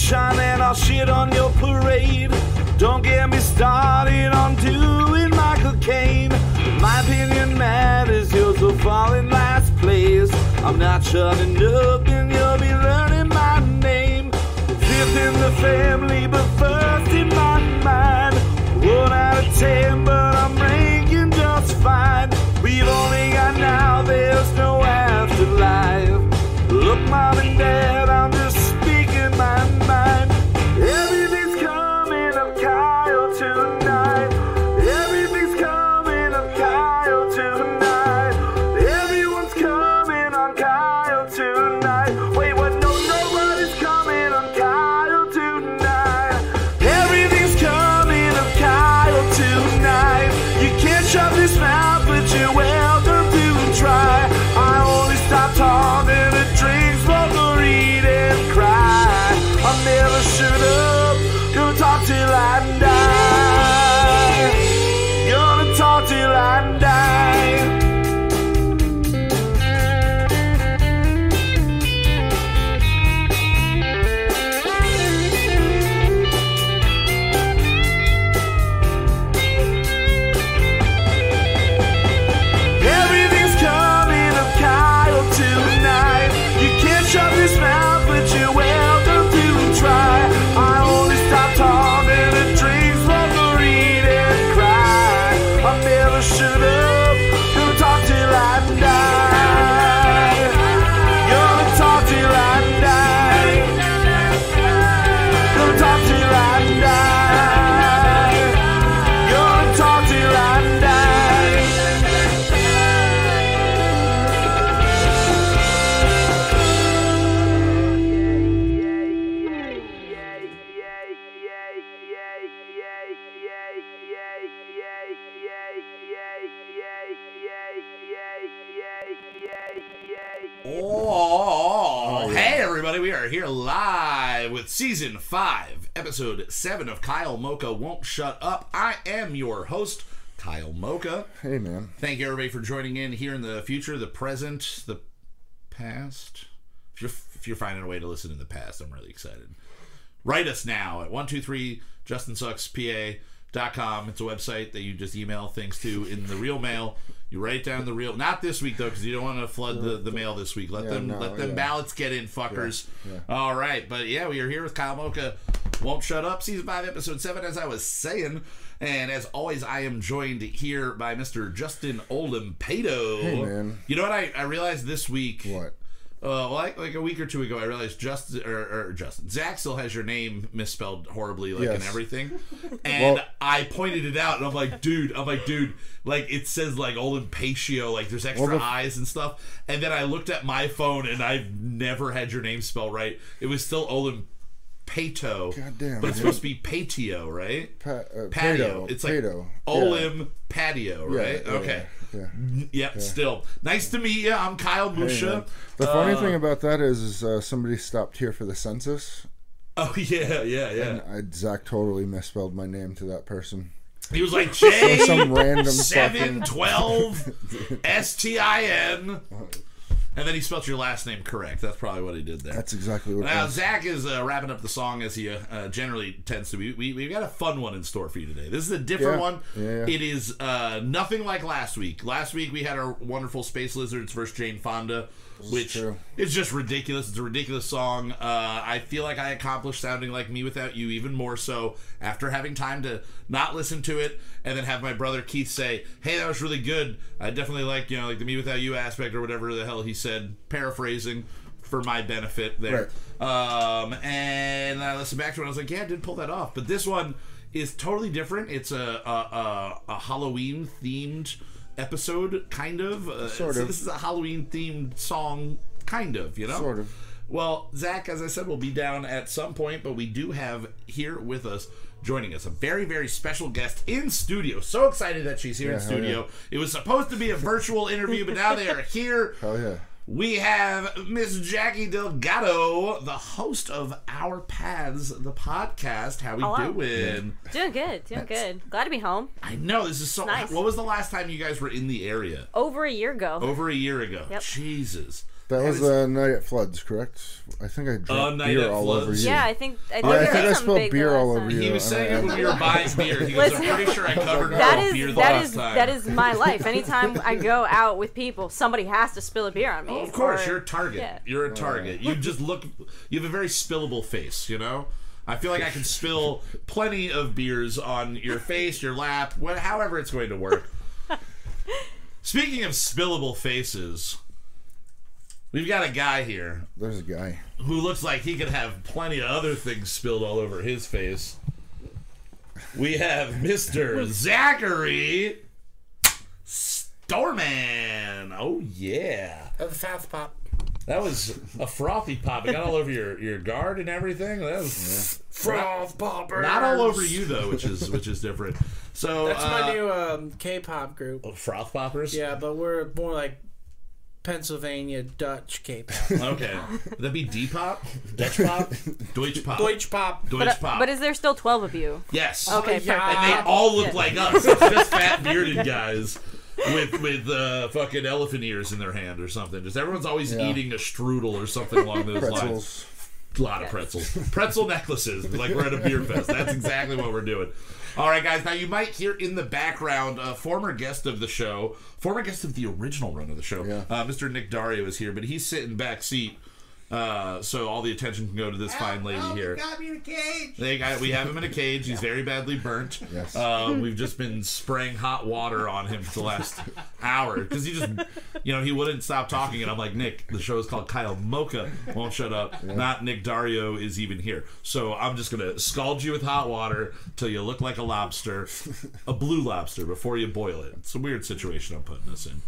sunshine and I'll shit on your parade. Don't get me started on doing Michael Caine. My opinion matters, yours will fall in last place. I'm not shutting up and you'll be learning my name. Fifth in the family, but first in my mind. One out of ten, episode 7 of Kyle Mocha Won't Shut Up. I am your host, Kyle Mocha. Hey, man. Thank you everybody for joining in here in the future, the present, the past. If you're, if you're finding a way to listen in the past, I'm really excited. Write us now at 123 justinsuckspa.com. It's a website that you just email things to in the real mail. You write down the real, not this week though, because you don't want to flood the, the mail this week. Let Yeah, them no, let them yeah. ballots get in, fuckers. Yeah. All right, but yeah, we are here with Kyle Mocha. Won't shut up, season five, episode seven, as I was saying. And as always, I am joined here by Mr. Justin Olimpato. Hey, man. You know what I, I realized this week? What? Uh, like like a week or two ago, I realized Justin or, or Justin Zach still has your name misspelled horribly, like in Yes. everything. And Well- I pointed it out, and I'm like, dude, I'm like, dude, like it says like Olimpatio, like there's extra Well, the- eyes and stuff. And then I looked at my phone, and I've never had your name spelled right. It was still Olimpato, God damn, but it's supposed to be patio, right? Pa- uh, Patio. Pato. It's like Pato. Olim Patio, right? yeah, okay. Yeah. Yep. Still nice to meet you. I'm Kyle Musha. man. The funny Uh, thing about that is, is uh, somebody stopped here for the census, Oh yeah, yeah, yeah. and I, Zach totally misspelled my name to that person. He was like J Some random seven fucking- twelve S T I N, and then he spelled your last name correct. That's probably what he did there. That's exactly what Now. Zach is uh, wrapping up the song as he uh, uh, generally tends to be. We we got a fun one in store for you today. This is a different Yeah. one. Yeah, yeah. It is uh, nothing like last week. Last week we had our wonderful Space Lizards versus Jane Fonda, which true. is just ridiculous. It's a ridiculous song. Uh, I feel like I accomplished sounding like me without you even more so after having time to not listen to it and then have my brother Keith say, "Hey, that was really good. I definitely like you know like the me without you aspect or whatever the hell he said." Paraphrasing for my benefit there. Um, and I listened back to it. and I was like, "Yeah, I did pull that off." But this one is totally different. It's a a, a, a Halloween themed episode, kind of. Uh, Sort so of. This is a Halloween themed song, kind of. You know, Sort of. well, Zach, as I said, will be down at some point, but we do have here with us, joining us, a very, very special guest in studio. So excited that she's here in hell studio. It was supposed to be a virtual interview, but now they are here. Hell yeah. We have Miss Jackie Delgado, the host of Our Paths, the podcast. How we Hello. doing? Doing good, doing good. Glad to be home. I know this is so. Nice. What was the last time you guys were in the area? Over a year ago. Over a year ago. Yep. Jesus. That was uh, night at floods, correct? I think I drank Uh, beer all Floods. over you. Yeah, I think I think, Yeah, I think I spilled beer all over you. He was saying it when we were buying beer. He goes, I'm pretty sure I covered That all is beer the that last is time. that is my life. Anytime I go out with people, somebody has to spill a beer on me. Oh, of course, or- you're a target. yeah. You're a target. You just look. You have a very spillable face. You know. I feel like I can spill plenty of beers on your face, your lap, wh- however it's going to work. Speaking of spillable faces, we've got a guy here There's a guy. who looks like he could have plenty of other things spilled all over his face. We have Mr. Zachary Storman. Oh yeah. The fast pop. That was a frothy pop. It got all over your, your guard and everything. That was Froth poppers. not all over you though, which is which is different. So That's uh, my new um, K-pop group. oh, froth poppers. Yeah, but we're more like Pennsylvania Dutch K-pop. Okay. Would that be D pop, Dutch pop, Deutsch pop, Deutsch pop. Deutsch But, uh, pop. but is there still twelve of you? yes. Okay, yeah. and they all look Yeah. like us. It's just fat bearded guys with with uh, fucking elephant ears in their hand or something. Just everyone's always Yeah. eating a strudel or something along those lines. Pretzels. A lot of pretzels, pretzel necklaces, like we're at a beer fest. That's exactly what we're doing. All right, guys. Now you might hear in the background a former guest of the show, former guest of the original run of the show, Yeah. uh, Mr. Nick Dario is here, but he's sitting back seat. Uh, so all the attention can go to this fine lady here. Got me in a cage. They got, we have him in a cage. He's very badly burnt. Yes. Um, we've just been spraying hot water on him for the last hour because he just, you know, he wouldn't stop talking. And I'm like, Nick, the show is called Kyle Mocha. Won't shut up. Not Nick Dario is even here. So I'm just gonna scald you with hot water till you look like a lobster, a blue lobster, before you boil it. It's a weird situation I'm putting us in.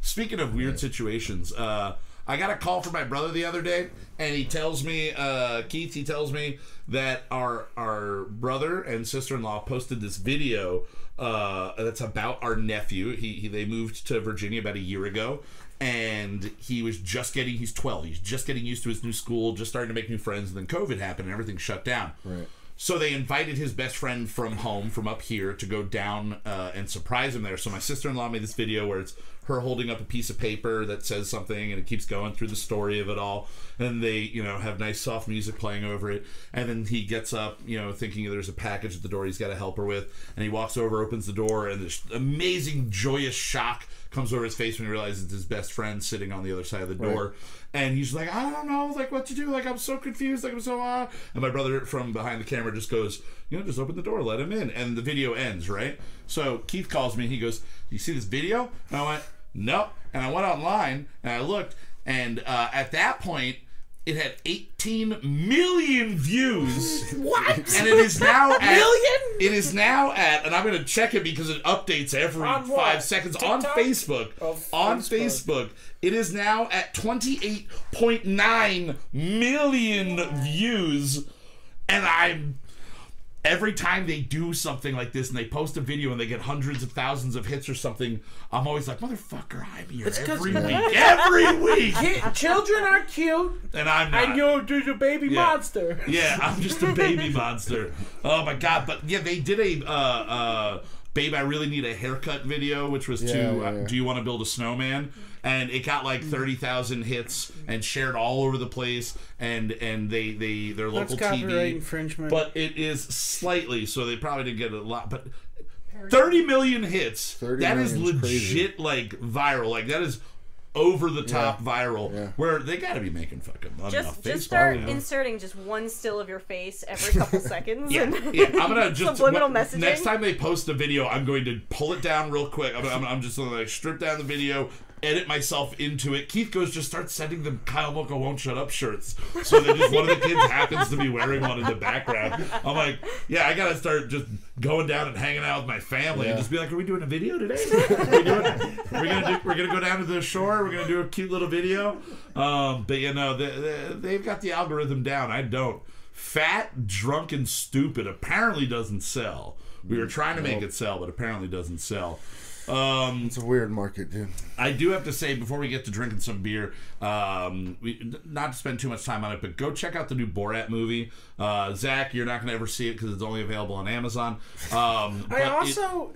Speaking of weird situations, uh, I got a call from my brother the other day, and he tells me, uh, Keith, he tells me that our our brother and sister in law posted this video uh, that's about our nephew. He, he they moved to Virginia about a year ago, and he was just getting he's 12 he's just getting used to his new school just starting to make new friends and then covid happened and everything shut down Right. so they invited his best friend from home, from up here, to go down uh, and surprise him there. So my sister-in-law made this video where it's her holding up a piece of paper that says something, and it keeps going through the story of it all. And they, you know, have nice soft music playing over it. And then he gets up, you know, thinking there's a package at the door he's got to help her with, and he walks over, opens the door, and this amazing, joyous shock comes over his face when he realizes it's his best friend sitting on the other side of the door. And he's like, I don't know, like what to do. Like I'm so confused. Like I'm so ah. And my brother from behind the camera just goes, you know, just open the door, let him in. And the video ends, right? So Keith calls me. and He goes, you see this video? And I went, nope. And I went online and I looked, and uh, at that point. It had 18 million views. What? And it is now at Million? It is now at, and I'm going to check it because it updates every On what? five seconds on TikTok? Facebook. Oh, on Facebook. Facebook, it is now at 28.9 million views, and I'm. Every time they do something like this and they post a video and they get hundreds of thousands of hits or something, I'm always like, motherfucker, I'm here 'cause- every week, every week, Ki- Children are cute, and I'm not. and you're just a baby Yeah. monster. Yeah, I'm just a baby monster. Oh my god! But yeah, they did a uh, uh, "Babe, I really need a haircut" video, which was to Yeah, yeah, uh, "Do you want to build a snowman?" And it got like mm-hmm. thirty thousand hits and shared all over the place. And and they they their local copyright TV, infringement. but it is slightly so they probably didn't get a lot, but. 30 million hits. 30 that is million's crazy. legit like viral. Like that is over the top viral. yeah. Where they got to be making fucking money off Just Facebook. just start you know? inserting just one still of your face every couple seconds. Yeah, yeah. I'm gonna just subliminal when- messaging. next time they post a video, I'm going to pull it down real quick. I'm, I'm, I'm just gonna like strip down the video, edit myself into it. Keith goes just start sending them Kyle Mocha won't shut up shirts, so that just one of the kids happens to be wearing one in the background. I'm like, yeah, I gotta start just going down and hanging out with my family and just be like, are we doing a video today? Are we doing? We're gonna do. We're gonna go down to the shore. We're gonna do a cute little video. Um, but you know, they, they, they've got the algorithm down. I don't. Fat, drunk, and stupid apparently doesn't sell. We were trying to make it sell, but apparently doesn't sell. Um, It's a weird market, dude. I do have to say before we get to drinking some beer, um, we, not to spend too much time on it, but go check out the new Borat movie. Uh, Zach, you're not going to ever see it because it's only available on Amazon. Um, but I it- also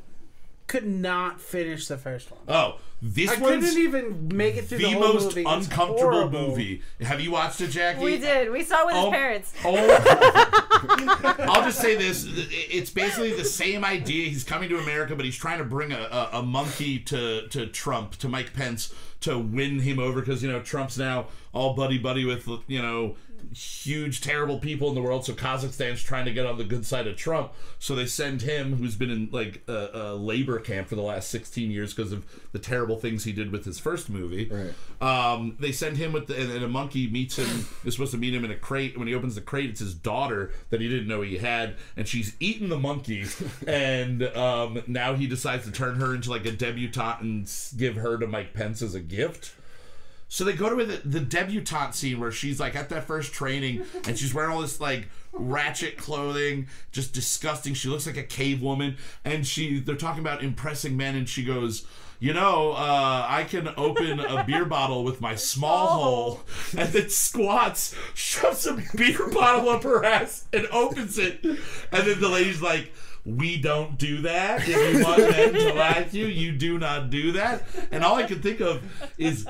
could not finish the first one. Oh, This I one's couldn't even make it through the, the whole most movie. It's uncomfortable horrible. movie. Have you watched it, Jackie? We did. We saw it with his Oh, parents. Oh, I'll just say this: it's basically the same idea. He's coming to America, but he's trying to bring a, a, a monkey to to Trump, to Mike Pence, to win him over because you know Trump's now all buddy buddy with you know huge terrible people in the world. So Kazakhstan's trying to get on the good side of Trump. So they send him, who's been in like a, a labor camp for the last 16 years because of the terrible things he did with his first movie. Right. Um, they send him with the, and, and a monkey meets him. Is supposed to meet him in a crate. When he opens the crate, it's his daughter that he didn't know he had, and she's eaten the monkey. and um, now he decides to turn her into like a debutante and give her to Mike Pence as a gift. So they go to the, the debutante scene where she's like at that first training and she's wearing all this like ratchet clothing, just disgusting. She looks like a cave woman, and she they're talking about impressing men, and she goes, "You know, uh, I can open a beer bottle with my small hole," and then squats, shoves a beer bottle up her ass, and opens it, and then the lady's like. We don't do that. If you want men to like you, you do not do that. And all I can think of is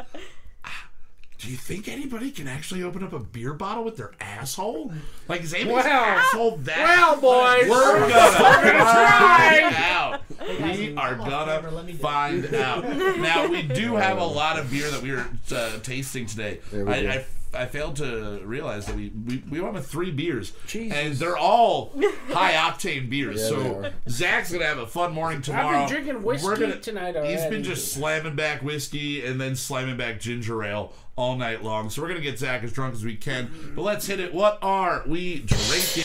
do you think anybody can actually open up a beer bottle with their asshole? Like, is anybody's Wow. asshole that? Well, boys, We're gonna find out. We are gonna find out. Now, we do have a lot of beer that we are uh, tasting today. Yeah, we I, do. I, I failed to realize that we, we, we went with three beers. Jesus. And they're all high octane beers. Yeah, they so are. Zach's gonna have a fun morning tomorrow. I've been drinking whiskey We're gonna, tonight He's been just slamming back whiskey and then slamming back ginger ale all night long. So we're gonna get Zach as drunk as we can. But let's hit it. What are we drinking?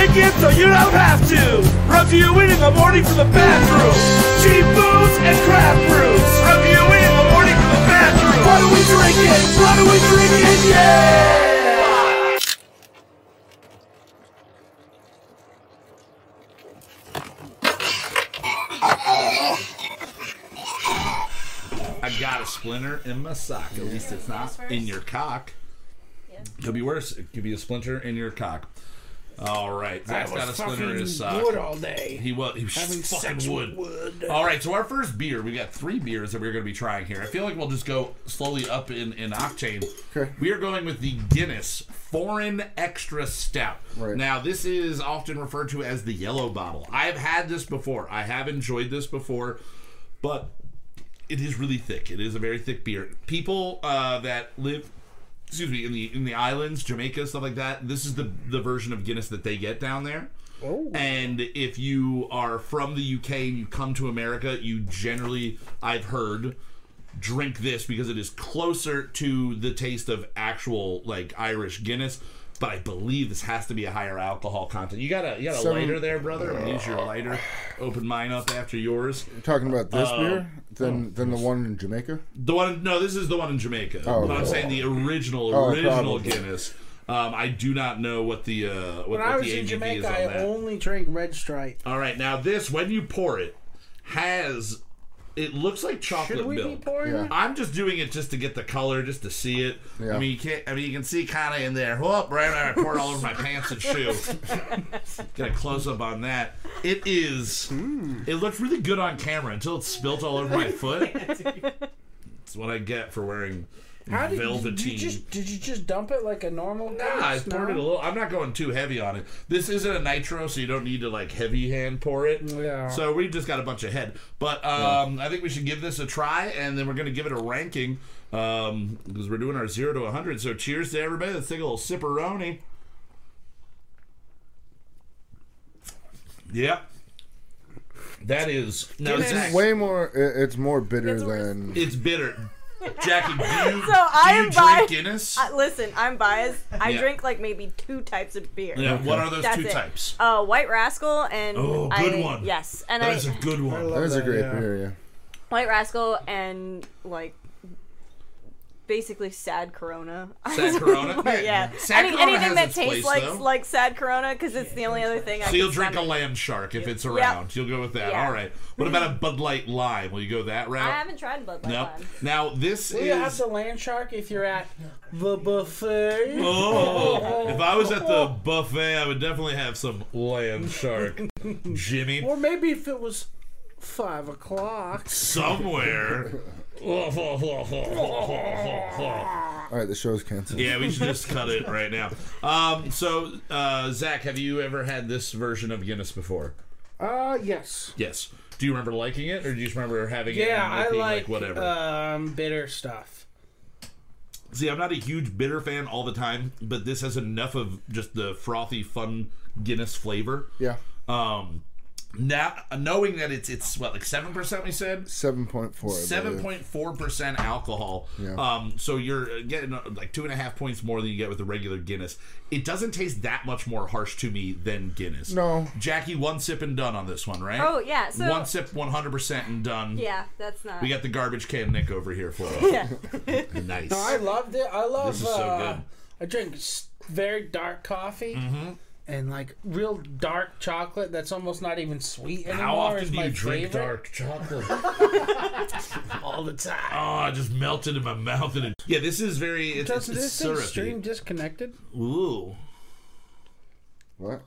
We drink it so you don't have to. Rub you in in the morning from the bathroom. Cheap booze and craft brews. Rub you in in the morning from the bathroom. What are we drinking? What are we drinking? Yeah! I got a splinter in my sock. At least it's not in your cock. Could be worse. It could be a splinter in your cock. All right, I Zach's was got a splinter in fucking his sock. wood all day. He was he was Having fucking sex wood. wood. All right, so our first beer, we got three beers that we're going to be trying here. I feel like we'll just go slowly up in, in octane. Okay. We are going with the Guinness Foreign Extra Stout. Right. Now, this is often referred to as the yellow bottle. I've had this before. I have enjoyed this before, but it is really thick. It is a very thick beer. People uh, that live, excuse me, in the in the islands, Jamaica, stuff like that. This is the the version of Guinness that they get down there. Oh. And if you are from the UK and you come to America, you generally, I've heard, drink this because it is closer to the taste of actual like Irish Guinness. But I believe this has to be a higher alcohol content. You got a you got a Seven- lighter there, brother? I'm use your lighter. Open mine up after yours. You're talking about this Uh, beer than than the one in Jamaica. The one, no, this is the one in Jamaica. Oh, but I'm saying the original, Oh, original probably. Guinness. Um, I do not know what the uh, what, When what I was the in ABV is Jamaica, I only drank Red Stripe. All right, now this when you pour it has it looks like chocolate Should we be milk. pouring Yeah. it? I'm just doing it just to get the color, just to see it. Yeah. I mean, you can't. I mean, you can see kind of in there. Whoop! Right, right, I poured all over my pants and shoe. Get a close up on that. It is. Hmm. It looks really good on camera until it's spilt all over my foot. That's what I get for wearing How did velveteen. did you just did you just dump it like a normal? Nah, I glass? poured it a No? little. I'm not going too heavy on it. This isn't a nitro, so you don't need to like heavy hand pour it. Yeah. So we just got a bunch of head. But um, I think we should give this a try, and then we're gonna give it a ranking um, because we're doing our zero to 100. So cheers to everybody. Let's take a little sipperoni. Yep. That is now Guinness. Zach, Way more. It's more bitter It's than. It's bitter. Jackie, do you, So I do you am drink bi- Guinness? Uh, listen, I'm biased. I Yeah. drink like maybe two types of beer. yeah, what are those That's two it. types? Uh, White Rascal and Oh, good I- one. Yes, and That I is a good one. love That is a great yeah. beer. Yeah. White Rascal and like basically sad Corona. Sad Corona? yeah. Sad Any, Corona anything has that its tastes place, like though. like sad Corona because it's the only other thing I So can you'll drink a stand. land shark if it's around. You'll go with that. Yeah. All right. What about a mm-hmm. Bud Light Lime? Will you go that route? I haven't tried Bud Light No. Lime. Now this Will you have is. the land shark if you're at the buffet? Oh, if I was at the buffet, I would definitely have some land shark, Jimmy. Or maybe if it was five o'clock. Somewhere. All right, the show's canceled. Yeah, we should just cut it right now. Um, so, uh, Zach, have you ever had this version of Guinness before? Uh, yes. Yes. Do you remember liking it, or do you just remember having it Yeah, and I it being like, whatever? um bitter stuff. See, I'm not a huge bitter fan all the time, but this has enough of just the frothy, fun Guinness flavor. Yeah, Um, now knowing that it's it's what like seven percent, we said seven point four. seven point four percent alcohol. Yeah. Um, so you're getting uh, like two and a half points more than you get with the regular Guinness. It doesn't taste that much more harsh to me than Guinness. No. Jackie, one sip and done on this one, right? Oh yeah. So one sip, one hundred percent and done. yeah, that's not. We got the garbage can Nick over here for us. yeah. nice. No, I loved it. I love. This is so uh, good. I drink very dark coffee. Mm-hmm. And like real dark chocolate that's almost not even sweet anymore How often is do my you drink favorite. dark chocolate? all the time. Oh, it just melted in my mouth. And it, yeah, this is very. It's, it's, Doesn't it's this say syrupy. stream disconnected? Ooh, What?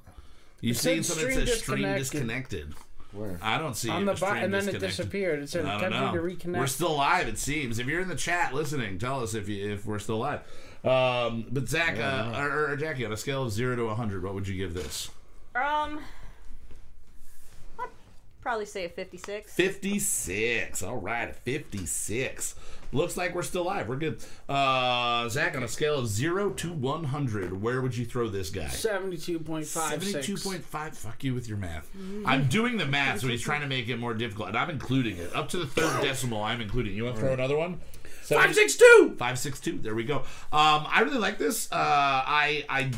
you said see something that stream says stream disconnected. disconnected. Where? I don't see On it, the a bot, stream and then it disconnected. disappeared. It said I don't attempting know. to reconnect. We're still live. It seems. If you're in the chat listening, tell us if you if we're still live. Um, but Zach uh, or, or Jackie, on a scale of zero to hundred, what would you give this? Um. I'd probably say a 56. 56. All right, a 56. Looks like we're still live. We're good. Uh, Zach, on a scale of 0 to 100, where would you throw this guy? Seventy-two point five. 72.5. Fuck you with your math. I'm doing the math, so he's trying to make it more difficult, and I'm including it. Up to the third decimal, I'm including. You want to throw another one? Five six two. Five six two. There we go. Um, I really like this. Uh, I I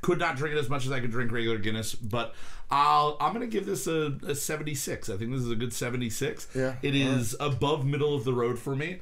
could not drink it as much as I could drink regular Guinness, but I'll I'm gonna give this a, a 76. I think this is a good 76. Yeah, It is above middle of the road for me.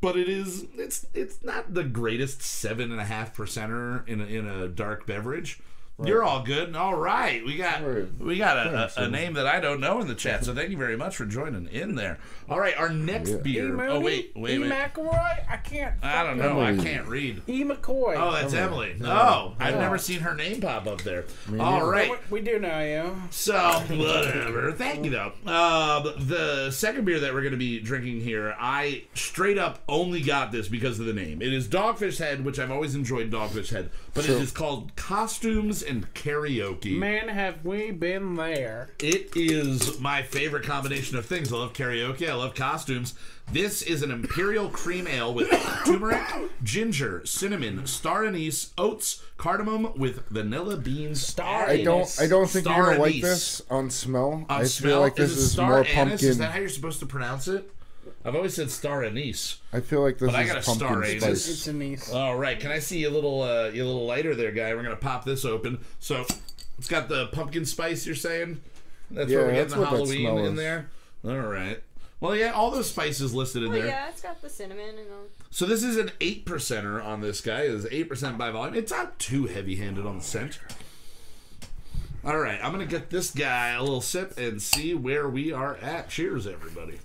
But it is it's it's not the greatest seven and a half percenter in a, in a dark beverage. You're all good. All right, we got we got a, a, a name that I don't know in the chat. So thank you very much for joining in there. All right, our next Yeah. beer. Oh wait, wait, E wait. McElroy. I can't. I don't fucking- know. I can't read. E McCoy. Oh, that's Emily. Emily. Oh, I've never seen her name pop up there. Me All neither. right. We, we do know you. So, whatever. Thank you, though. Uh, the second beer that we're going to be drinking here, I straight up only got this because of the name. It is Dogfish Head, which I've always enjoyed Dogfish Head, but it Sure. is called Costumes and Karaoke. Man, have we been there? It is my favorite combination of things. I love karaoke. I love costumes. This is an imperial cream ale with turmeric, ginger, cinnamon, star anise, oats, cardamom with vanilla beans. Star added. I don't. I don't think Star you're gonna like this on smell. On I smell, feel like this it is, star more anise? pumpkin. Is that how you're supposed to pronounce it? I've always said star anise. I feel like this But I is got a star pumpkin anise. spice. It's a niece. All right, can I see a little, uh, you little lighter there, guy? We're gonna pop this open. So it's got the pumpkin spice. You're saying that's Yeah, where we're getting that's the what Halloween in there. All right. Well, yeah, all those spices listed in Well, there. yeah, it's got the cinnamon and all. So this is an eight percenter on this guy. It is eight percent by volume. It's not too heavy-handed on the scent. All right, I'm gonna get this guy a little sip and see where we are at. Cheers, everybody.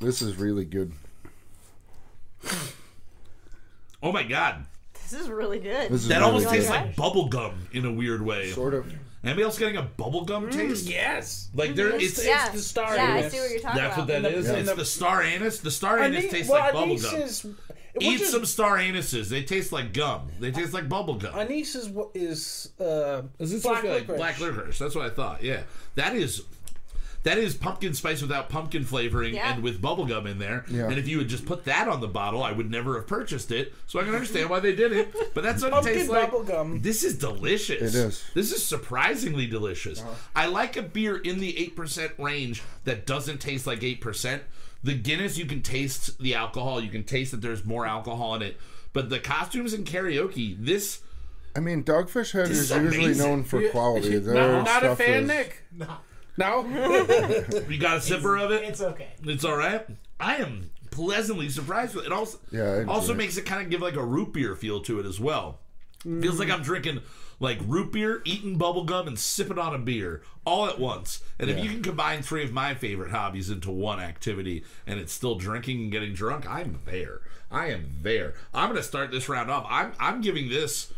This is really good. Oh my god, This is really good. This is that really almost good. tastes like bubble gum in a weird way. Sort of. Anybody else getting a bubblegum taste? Yes. Like there, it's, It's yeah, the star yeah, I anise. see what you're talking that's what about. that is. the- It's and the the- star anise. The star anise Anise- tastes well, like anise bubblegum. is- Eat is- some star anises. They taste like gum. They taste like bubblegum. Anise is what is uh, Is this black supposed to be like licorice. black licorice? That's what I thought. Yeah, that is that is pumpkin spice without pumpkin flavoring Yeah. and with bubblegum in there. Yeah. And if you had just put that on the bottle, I would never have purchased it. So I can understand why they did it. But that's what Pumpkin it tastes like. bubblegum. This is delicious. It is. This is surprisingly delicious. Uh-huh. I like a beer in the eight percent range that doesn't taste like eight percent. The Guinness, you can taste the alcohol. You can taste that there's more alcohol in it. But the costumes and karaoke, this I mean, Dogfish Head This is is usually known for quality. No, Their not a fan, is- Nick. No. No. you got a sipper of it. It's okay. It's all right. I am pleasantly surprised with it. It also Yeah, I also it. makes it kind of give like a root beer feel to it as well. Feels like I'm drinking like root beer, eating bubble gum, and sipping on a beer all at once. And if you can combine three of my favorite hobbies into one activity, and it's still drinking and getting drunk, I'm there. I am there. I'm gonna start this round off. I'm I'm giving this.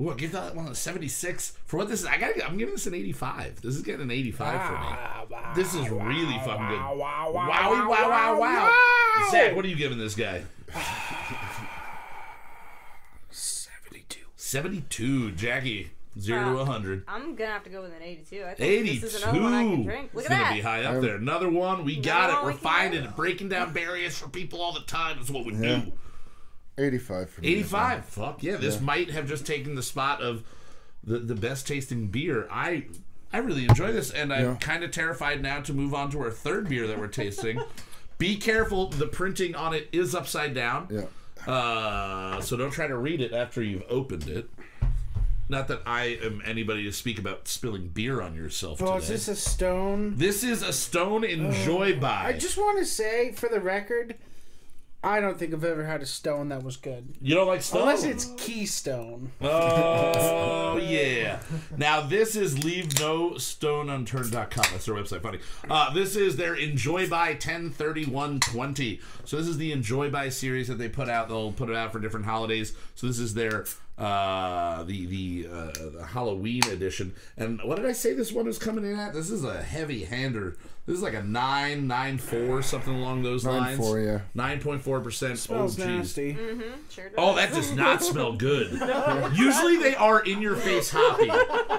Ooh, I'll give that one a 76 for what this is. I gotta, I'm giving this an 85. This is getting an 85 for me. Ah, this is really fucking good. Wow, wow, wow, Wowie, wow, wow, wow. wow. Zach, what are you giving this guy? 72. 72. Jackie, 0 to 100. I'm gonna have to go with an 82. I think this is another one I can drink. Look It's at gonna that. be high up um, there. Another one. We got Another it. We're we finding it. Breaking down barriers for people all the time is what we Yeah. do. 85 for me. 85. Fuck yeah. This might have just taken the spot of the, the best tasting beer. I I really enjoy this, and I'm Yeah. kind of terrified now to move on to our third beer that we're tasting. Be careful. The printing on it is upside down. Yeah. Uh, so don't try to read it after you've opened it. Not that I am anybody to speak about spilling beer on yourself Oh, today. is this a stone? This is a Stone Enjoy by. I just want to say, for the record, I don't think I've ever had a stone that was good. you don't like Stone? Unless it's Keystone. Oh yeah. Now this is leavenostoneUnturned.com. That's their website. Funny. Uh, this is their Enjoy by 103120. So this is the Enjoy by series that they put out. They'll put it out for different holidays. So this is their uh the the, uh, the Halloween edition. And what did I say this one is coming in at? This is a heavy hander. This is like a nine nine four something along those lines. 9.4, yeah. Nine point four percent. Smells oh, geez. nasty. Sure does. Oh, that does not smell good. Usually they are in your face hoppy.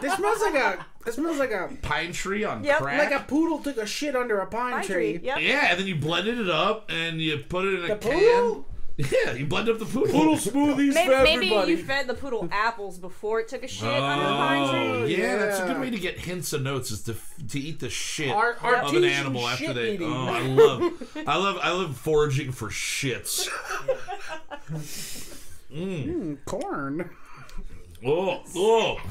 This smells like a. It smells like a. Pine tree on Yep, crack. Like a poodle took a shit under a pine, Pine tree. tree. Yep. yeah, and then you blended it up and you put it in a The can. poodle? Yeah, you blend up the poodle. Poodle smoothies Maybe, maybe you fed the poodle apples before it took a shit under the pine Oh, tree. yeah, that's a good way to get hints and notes is to to eat the shit Ar- of an animal after they. eating. Oh, I love, I love, I love foraging for shits. Mm, corn. Oh, oh,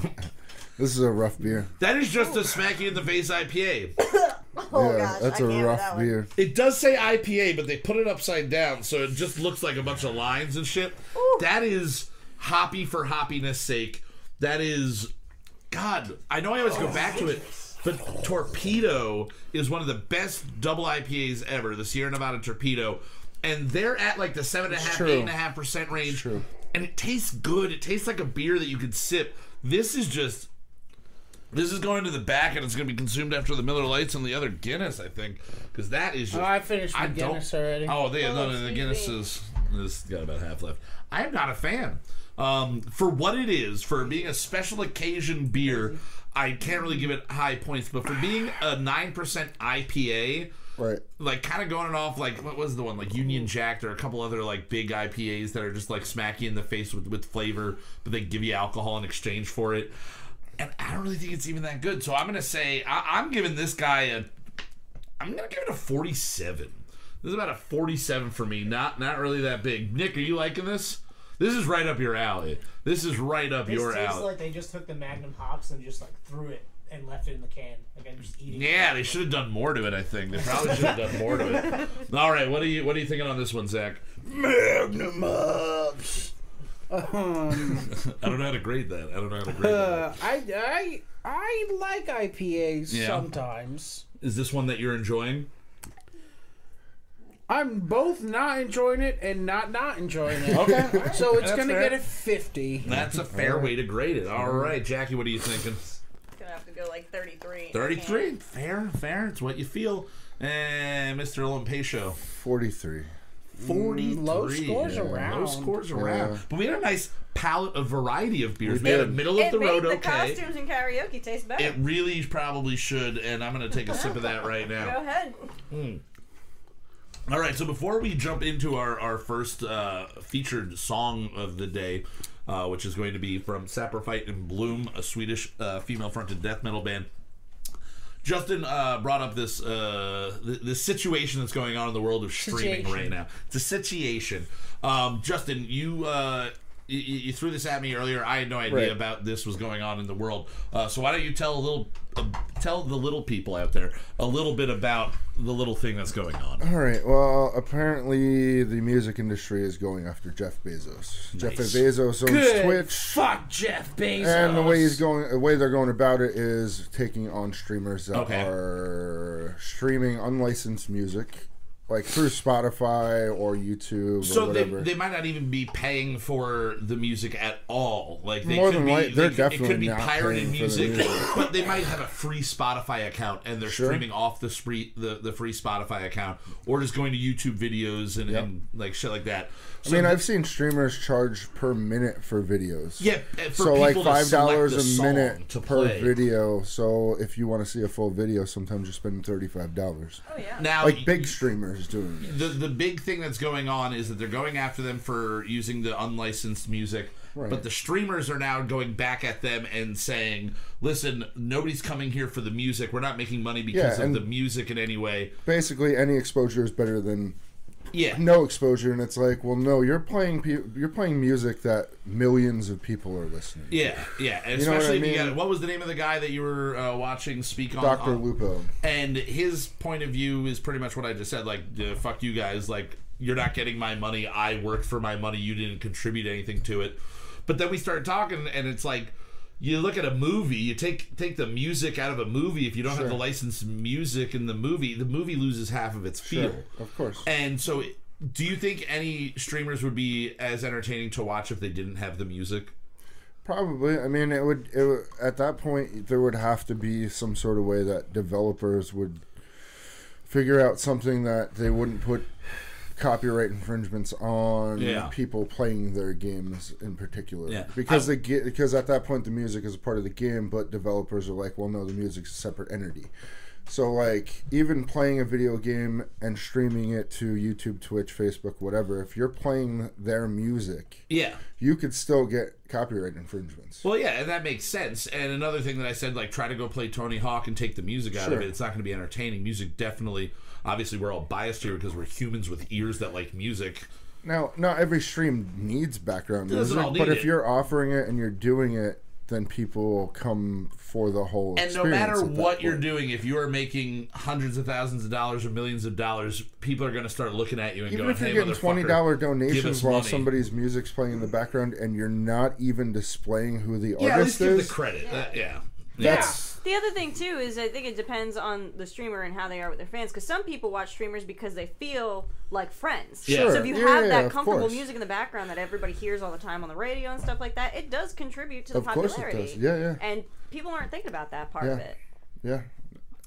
This is a rough beer. that is just a smack you in the face IPA. Oh yeah, gosh, that's I a can't rough that beer. It does say IPA, but they put it upside down, so it just looks like a bunch of lines and shit. That is hoppy for hoppiness sake. That is, God, I know I always go oh, back to it, but Torpedo is one of the best double IPAs ever. The Sierra Nevada Torpedo, and they're at like the seven and a half, true. eight and a half percent range, true. and it tastes good. It tastes like a beer that you could sip. This is just this is going to the back, and it's going to be consumed after the Miller Lights and the other Guinness, I think, because that is just. Oh, I finished I my don't- Guinness already. Oh, they, no, no, the Guinness me. is is got about half left. I am not a fan. Um, for what it is, for being a special occasion beer, I can't really give it high points. But for being a nine percent IPA, Right. like kind of going it off like what was the one like Union Jack or a couple other like big IPAs that are just like smack you in the face with with flavor, but they give you alcohol in exchange for it. And I don't really think it's even that good. So I'm gonna say I, I'm giving this guy a. I'm gonna give it a 47. This is about a 47 for me. Not not really that big. Nick, are you liking this? This is right up your alley. This is right up This your tastes alley. like they just took the Magnum hops and just like threw it and left it in the can. Like I'm just eating. Yeah, they should have done more to it. I think they probably should have done more to it. All right, what are you what are you thinking on this one, Zach? Magnum ups. Um, I don't know how to grade that. I don't know how to grade that. uh, I, I, I like IPAs Yeah. sometimes. Is this one that you're enjoying? I'm both not enjoying it and not not enjoying it. Okay. So it's gonna get a 50. That's a fair way to grade it. All right, Jackie, what are you thinking? Gonna have to go like 33. 33. Fair, fair. It's what you feel. And Mr. Olimpatio. 43. 43. low scores Yeah. around. Low scores around. Yeah. But we had a nice palette of variety of beers. We, We had a did. middle of It the made road the okay. costumes and karaoke taste better. It really probably should, and I'm going to take a sip of that right now. Go ahead. All right, so before we jump into our, our first uh, featured song of the day, uh, which is going to be from Saprophyte and Bloom, a Swedish uh, female fronted death metal band, Justin uh, brought up this uh, th- this situation that's going on in the world of streaming Situation. right now. It's a situation. Um, Justin, you uh, you, you threw this at me earlier. I had no idea Right. about this was going on in the world. Uh, so why don't you tell a little, uh, tell the little people out there a little bit about the little thing that's going on. All right. Well, apparently the music industry is going after Jeff Bezos. Jeff Bezos owns Good. Twitch. Fuck Jeff Bezos. And the way he's going, the way they're going about it is taking on streamers that Okay. are streaming unlicensed music, like through Spotify or YouTube So or they, whatever. they might not even be paying for the music at all. Like they More could than be, like- they they're it definitely could be not pirated paying the music, music. but they might have a free Spotify account and they're Sure. streaming off the spree, the the free Spotify account, or just going to YouTube videos and, Yep. and like shit like that. I mean, the- I've seen streamers charge per minute for videos. yeah, uh, for so like people to five dollars a minute to per play. video. So if you want to see a full video, sometimes you're spending thirty five dollars. Oh yeah. Now, Like big streamers doing it. the the big thing that's going on is that they're going after them for using the unlicensed music. Right. But the streamers are now going back at them and saying, "Listen, nobody's coming here for the music. We're not making money because Yeah, of the music in any way." Basically, any exposure is better than Yeah. no exposure, and it's like, well, no, you're playing pe- you're playing music that millions of people are listening. to. Yeah, yeah, and You know what especially I if you mean? got what was the name of the guy that you were uh, watching speak on? Doctor Lupo. and his point of view is pretty much what I just said. Like, uh, fuck you guys. Like, you're not getting my money. I worked for my money. You didn't contribute anything to it. But then we start talking, and it's like, you look at a movie. You take take the music out of a movie. If you don't have the licensed music in the movie, the movie loses half of its feel. Sure, of course. And so, do you think any streamers would be as entertaining to watch if they didn't have the music? Probably. I mean, it would, it would. At that point, there would have to be some sort of way that developers would figure out something that they wouldn't put copyright infringements on Yeah. people playing their games in particular. Yeah. Because I- the ga- because at that point the music is a part of the game, but developers are like, well, no, the music's a separate entity. So like even playing a video game and streaming it to YouTube, Twitch, Facebook, whatever, if you're playing their music, Yeah. you could still get copyright infringements. Well, yeah, and that makes sense. And another thing that I said, like, try to go play Tony Hawk and take the music out Sure. of it. It's not going to be entertaining. Music definitely, obviously, we're all biased here because we're humans with ears that like music. Now, not every stream needs background music, but if you're offering it and you're doing it, then people will come for the whole. And no matter what you're doing, if you are making hundreds of thousands of dollars or millions of dollars, people are going to start looking at you and Even going, if you're "Hey, getting twenty dollar donations while money." somebody's music's playing in the background and you're not even displaying who the yeah, at artist least give is, the credit. That- yeah. That's The other thing too is I think it depends on the streamer and how they are with their fans. Because some people watch streamers because they feel like friends. Yeah. So if you Sure. have Yeah, that comfortable music in the background that everybody hears all the time on the radio and stuff like that, it does contribute to the Of course it popularity. does. Yeah, yeah. And people aren't thinking about that part of it. Yeah.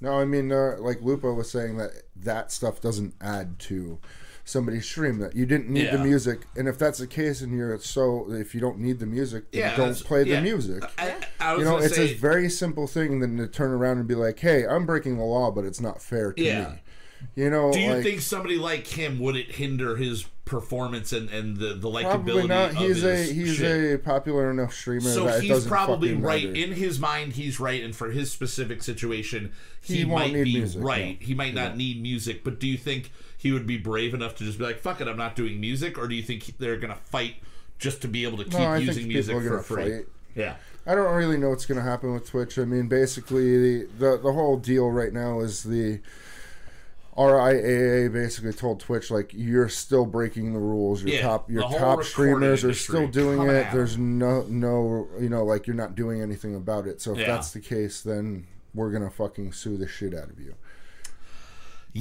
No, I mean, uh, like Lupo was saying that that stuff doesn't add to somebody's stream. That you didn't need the music, and if that's the case, and you're so if you don't need the music, Yeah, don't play the music. I, I You know, it's say, a very simple thing than to turn around and be like, "Hey, I'm breaking the law, but it's not fair to Yeah. me." You know, Do you like, think somebody like him would it hinder his performance and, and the, the likability probably not? of He's a he's shit? a popular enough streamer so he's probably right matter. in his mind he's right and for his specific situation he, He might need be music, right no. he might not need music but do you think he would be brave enough to just be like fuck it i'm not doing music or do you think they're gonna fight just to be able to keep I using music for free fight. yeah I don't really know what's going to happen with Twitch. I mean, basically, the, the the whole deal right now is the RIAA basically told Twitch like you're still breaking the rules. Your Yeah, top your top streamers are still doing it. out. There's no no you know like you're not doing anything about it. So if Yeah. that's the case, then we're gonna fucking sue the shit out of you.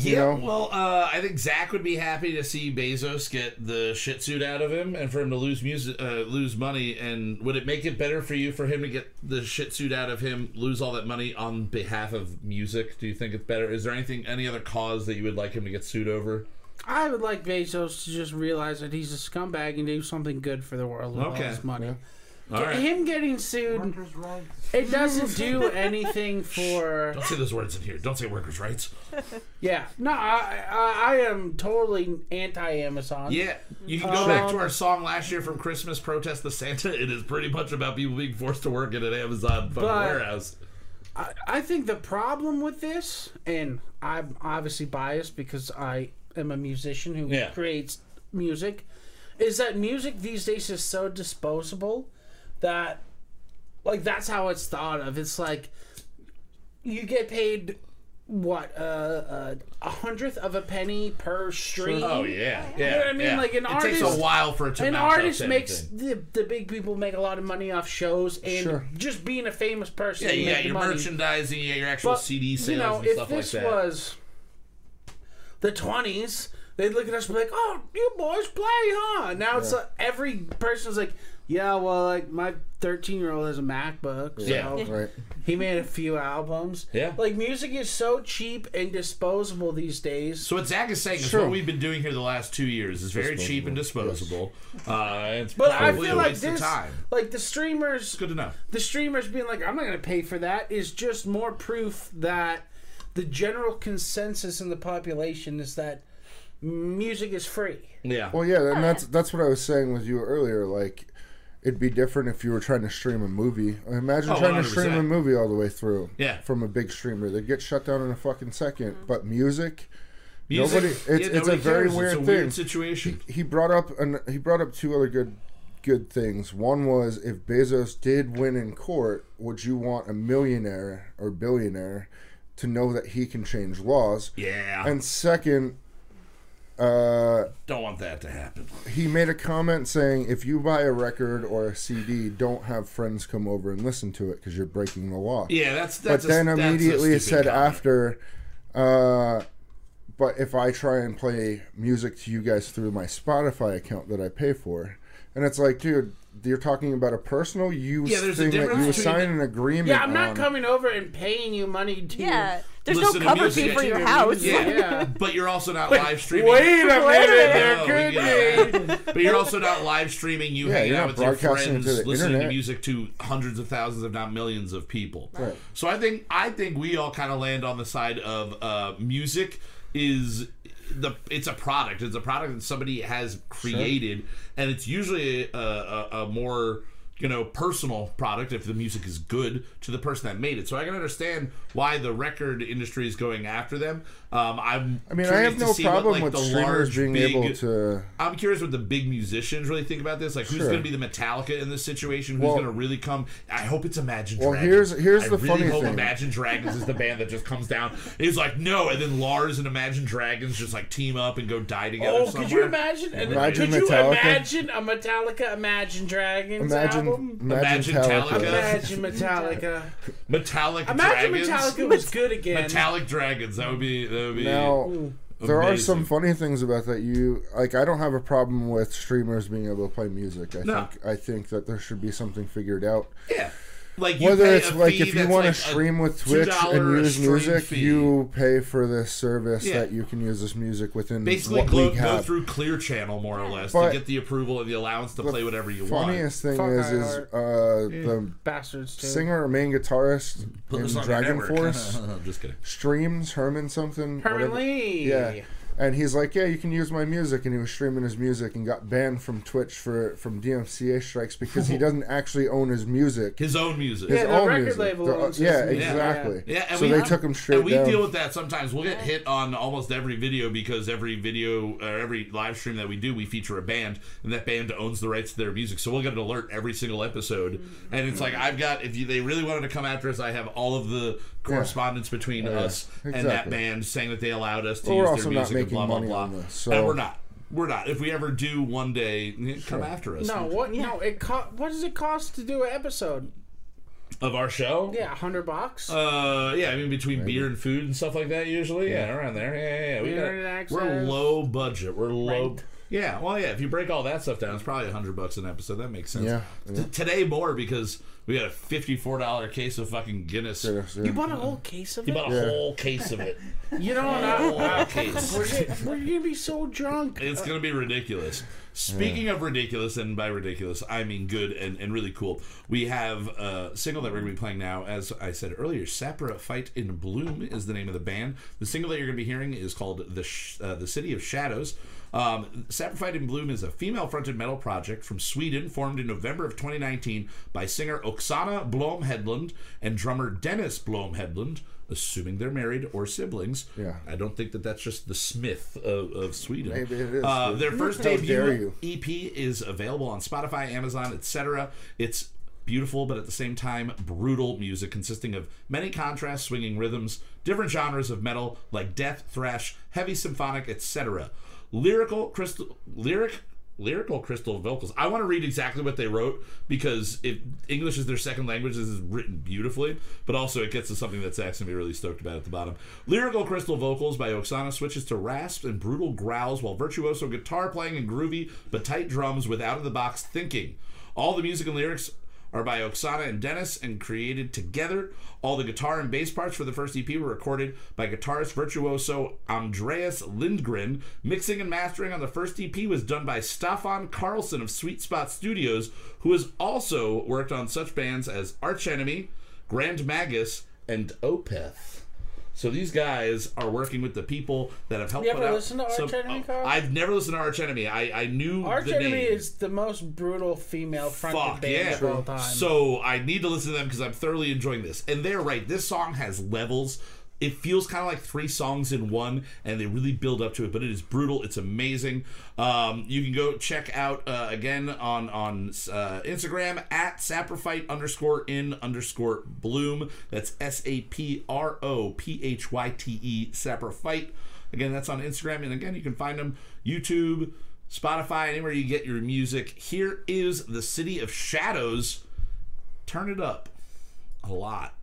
Yeah know? well uh, i think zach would be happy to see bezos get the shit suit out of him and for him to lose music uh, lose money. And would it make it better for you for him to get the shit suit out of him lose all that money on behalf of music? Do you think it's better? Is there anything any other cause that you would like him to get sued over? I would like Bezos to just realize that he's a scumbag and do something good for the world with all his money. all right Him getting sued, it doesn't do anything for. Don't say those words in here. Don't say workers' rights. Yeah, no, I, I, I am totally anti-Amazon. Yeah, you can go um, back to our song last year from Christmas, "Protest the Santa." It is pretty much about people being forced to work at an Amazon fucking warehouse. I, I think the problem with this, and I'm obviously biased because I am a musician who Yeah. creates music, is that music these days is so disposable that like that's how it's thought of. It's like you get paid what uh, uh, a hundredth of a penny per stream. Oh yeah, yeah. know what I mean? yeah. Like, an it takes a while for it to An mount up artist makes the, the big people make a lot of money off shows and Sure. just being a famous person. Yeah, you you make got the your money. merchandising, you got your actual But, CD sales you know, and if stuff like that. this was the twenties, they'd look at us and be like, "Oh, you boys play, huh?" Now it's like, every person's like, "Yeah, well, like my thirteen-year-old has a MacBook, so Yeah. Right. he made a few albums." Yeah. like music is so cheap and disposable these days. So what Zach is saying is what we've been doing here the last two years is very cheap and disposable. Uh, it's But I probably feel a like waste this, time. like the streamers, Good to know. the streamers being like, "I'm not going to pay for that is just more proof that the general consensus in the population is that music is free. Yeah. Well, yeah, and that's that's what I was saying with you earlier. Like, it'd be different if you were trying to stream a movie. Imagine Oh, trying to stream a movie all the way through. Yeah. From a big streamer, they'd get shut down in a fucking second. Mm-hmm. But music, Music, nobody- it's- yeah, it's a nobody very cares. weird it's a thing. weird situation. he brought up an he brought up two other good good things. One was if Bezos did win in court, would you want a millionaire or billionaire to know that he can change laws? Yeah. And second, uh, Don't want that to happen. he made a comment saying if you buy a record or a CD, don't have friends come over and listen to it because you're breaking the law. Yeah, that's but a- then that's immediately stupid said comment. after, uh, but if I try and play music to you guys through my Spotify account that I pay for, and it's like, dude, you're talking about a personal use Yeah, there's a thing that you between sign an agreement. Yeah, I'm not on. coming over and paying you money to. Yeah. There's Listen to no cover music fee for your your house. Yeah, Yeah. but you're also not live streaming. Wait a minute, minute. there could be. it. But you're also not live streaming. You Yeah, hanging out with your friends, to the listening to music to hundreds of thousands, if not millions, of people. Right. So I think I think we all kind of land on the side of uh, music is the it's a product. It's a product that somebody has created, and it's usually a, a, a more you know personal product if the music is good to the person that made it. So I can understand why the record industry is going after them. Um, I'm I mean, I have no see what, problem like, with the streamers large, being big- able to. I'm curious what the big musicians really think about this. Like, who's Sure. going to be the Metallica in this situation? Who's Well- going to really come? I hope it's Imagine Well, Dragons. here's- here's I the really funny hope thing. Imagine Dragons is the band that just comes down. He's like, no, and then Lars and Imagine Dragons just like team up and go die together Oh, somewhere. could you imagine? Imagine could you imagine a Metallica Imagine Dragons Imagine, album? imagine, Imagine Metallica. Metallica. Imagine Metallica. Metallic Imagine Dragons? Metallica was good again. Metallic Dragons. That would be. That would be. Now, there are some funny things about that. You like, I don't have a problem with streamers being able to play music. I No. think I think that there should be something figured out. Yeah. Like you Whether pay it's a like fee if you want to like stream with Twitch and use music, fee. you pay for this service Yeah. that you can use this music within basically what go, we go through Clear Channel more or less But to get the approval and the allowance to play whatever you want. Funniest thing Fuck is, is iHeart. uh, the Bastards too. singer or main guitarist Put in this on your Dragon. Force Just kidding. streams Herman something. Herman whatever. Li. Yeah. And he's like, yeah, you can use my music, and he was streaming his music and got banned from Twitch for from DMCA strikes because he doesn't actually own his music. His own music. His Yeah, the own record music. label The- owns his yeah, music. exactly. Yeah, and so we, they took him straight and we down. deal with that sometimes. We'll get hit on almost every video because every video or every live stream that we do, we feature a band, and that band owns the rights to their music. So we'll get an alert every single episode, mm-hmm. and it's like I've got if you, they really wanted to come after us, I have all of the correspondence between Yeah, us and that band saying that they allowed us to Well, use also their music and making blah blah money blah. on this, so- And we're not. We're not. If we ever do one day, come after us. No, what? No, it co- What does it cost to do an episode? of our show. Yeah, hundred bucks. Uh, yeah, I mean between beer and food and stuff like that. Usually, yeah, around there. Yeah, yeah, yeah. We got, we're low budget. We're low. Rent. Yeah, well, yeah. If you break all that stuff down, it's probably a hundred bucks an episode. That makes sense. Yeah, T- today more because we got a fifty-four dollar case of fucking Guinness. Seriously. you bought a whole case of You it. You bought a Yeah. whole case of it. You know, whole I, I, case. we're, we're gonna be so drunk. It's gonna be ridiculous. Speaking of ridiculous, and by ridiculous I mean good and, and really cool, we have a single that we're gonna be playing now. As I said earlier, Saprophyte in Bloom is the name of the band. The single that you're gonna be hearing is called the Sh- uh, the City of Shadows. Um, Saprophyte in Bloom is a female-fronted metal project from Sweden, formed in November of 2019 by singer Oksana Blom Hedlund and drummer Dennis Blom Hedlund. Assuming they're married or siblings. Yeah. I don't think that that's just the Smith of, of Sweden. Maybe it is, Uh, their first debut. EP is available on Spotify, Amazon, etc. It's beautiful, but at the same time, brutal music consisting of many contrast swinging rhythms, different genres of metal like death, thrash, heavy symphonic, etc. Lyrical crystal lyric lyrical crystal vocals. I want to read exactly what they wrote because if English is their second language, this is written beautifully, but also it gets to something that Zach's gonna be really stoked about at the bottom. Lyrical crystal vocals by Oksana switches to rasps and brutal growls, while virtuoso guitar playing and groovy but tight drums with out of the box thinking. All the music and lyrics are by Oksana and Dennis and created together. All the guitar and bass parts for the first EP were recorded by guitarist virtuoso Andreas Lindgren. Mixing and mastering on the first EP was done by Stefan Carlson of Sweet Spot Studios, who has also worked on such bands as Arch Enemy, Grand Magus, and Opeth. So these guys are working with the people that have helped You ever out listen to Arch some- Enemy, oh, Carl? I've never listened to Arch Enemy. I, I knew Arch the Enemy name. is the most brutal female fronted band yeah! of all time. So I need to listen to them because I'm thoroughly enjoying this. And they're right. This song has levels. It feels kind of like three songs in one, and they really build up to it. But it is brutal. It's amazing. Um, you can go check out uh, again on on uh, Instagram at saprophyte underscore in underscore bloom. That's S A P R O P H Y T E saprophyte. Again, that's on Instagram, and again, you can find them YouTube, Spotify, anywhere you get your music. Here is the City of Shadows. Turn it up a lot.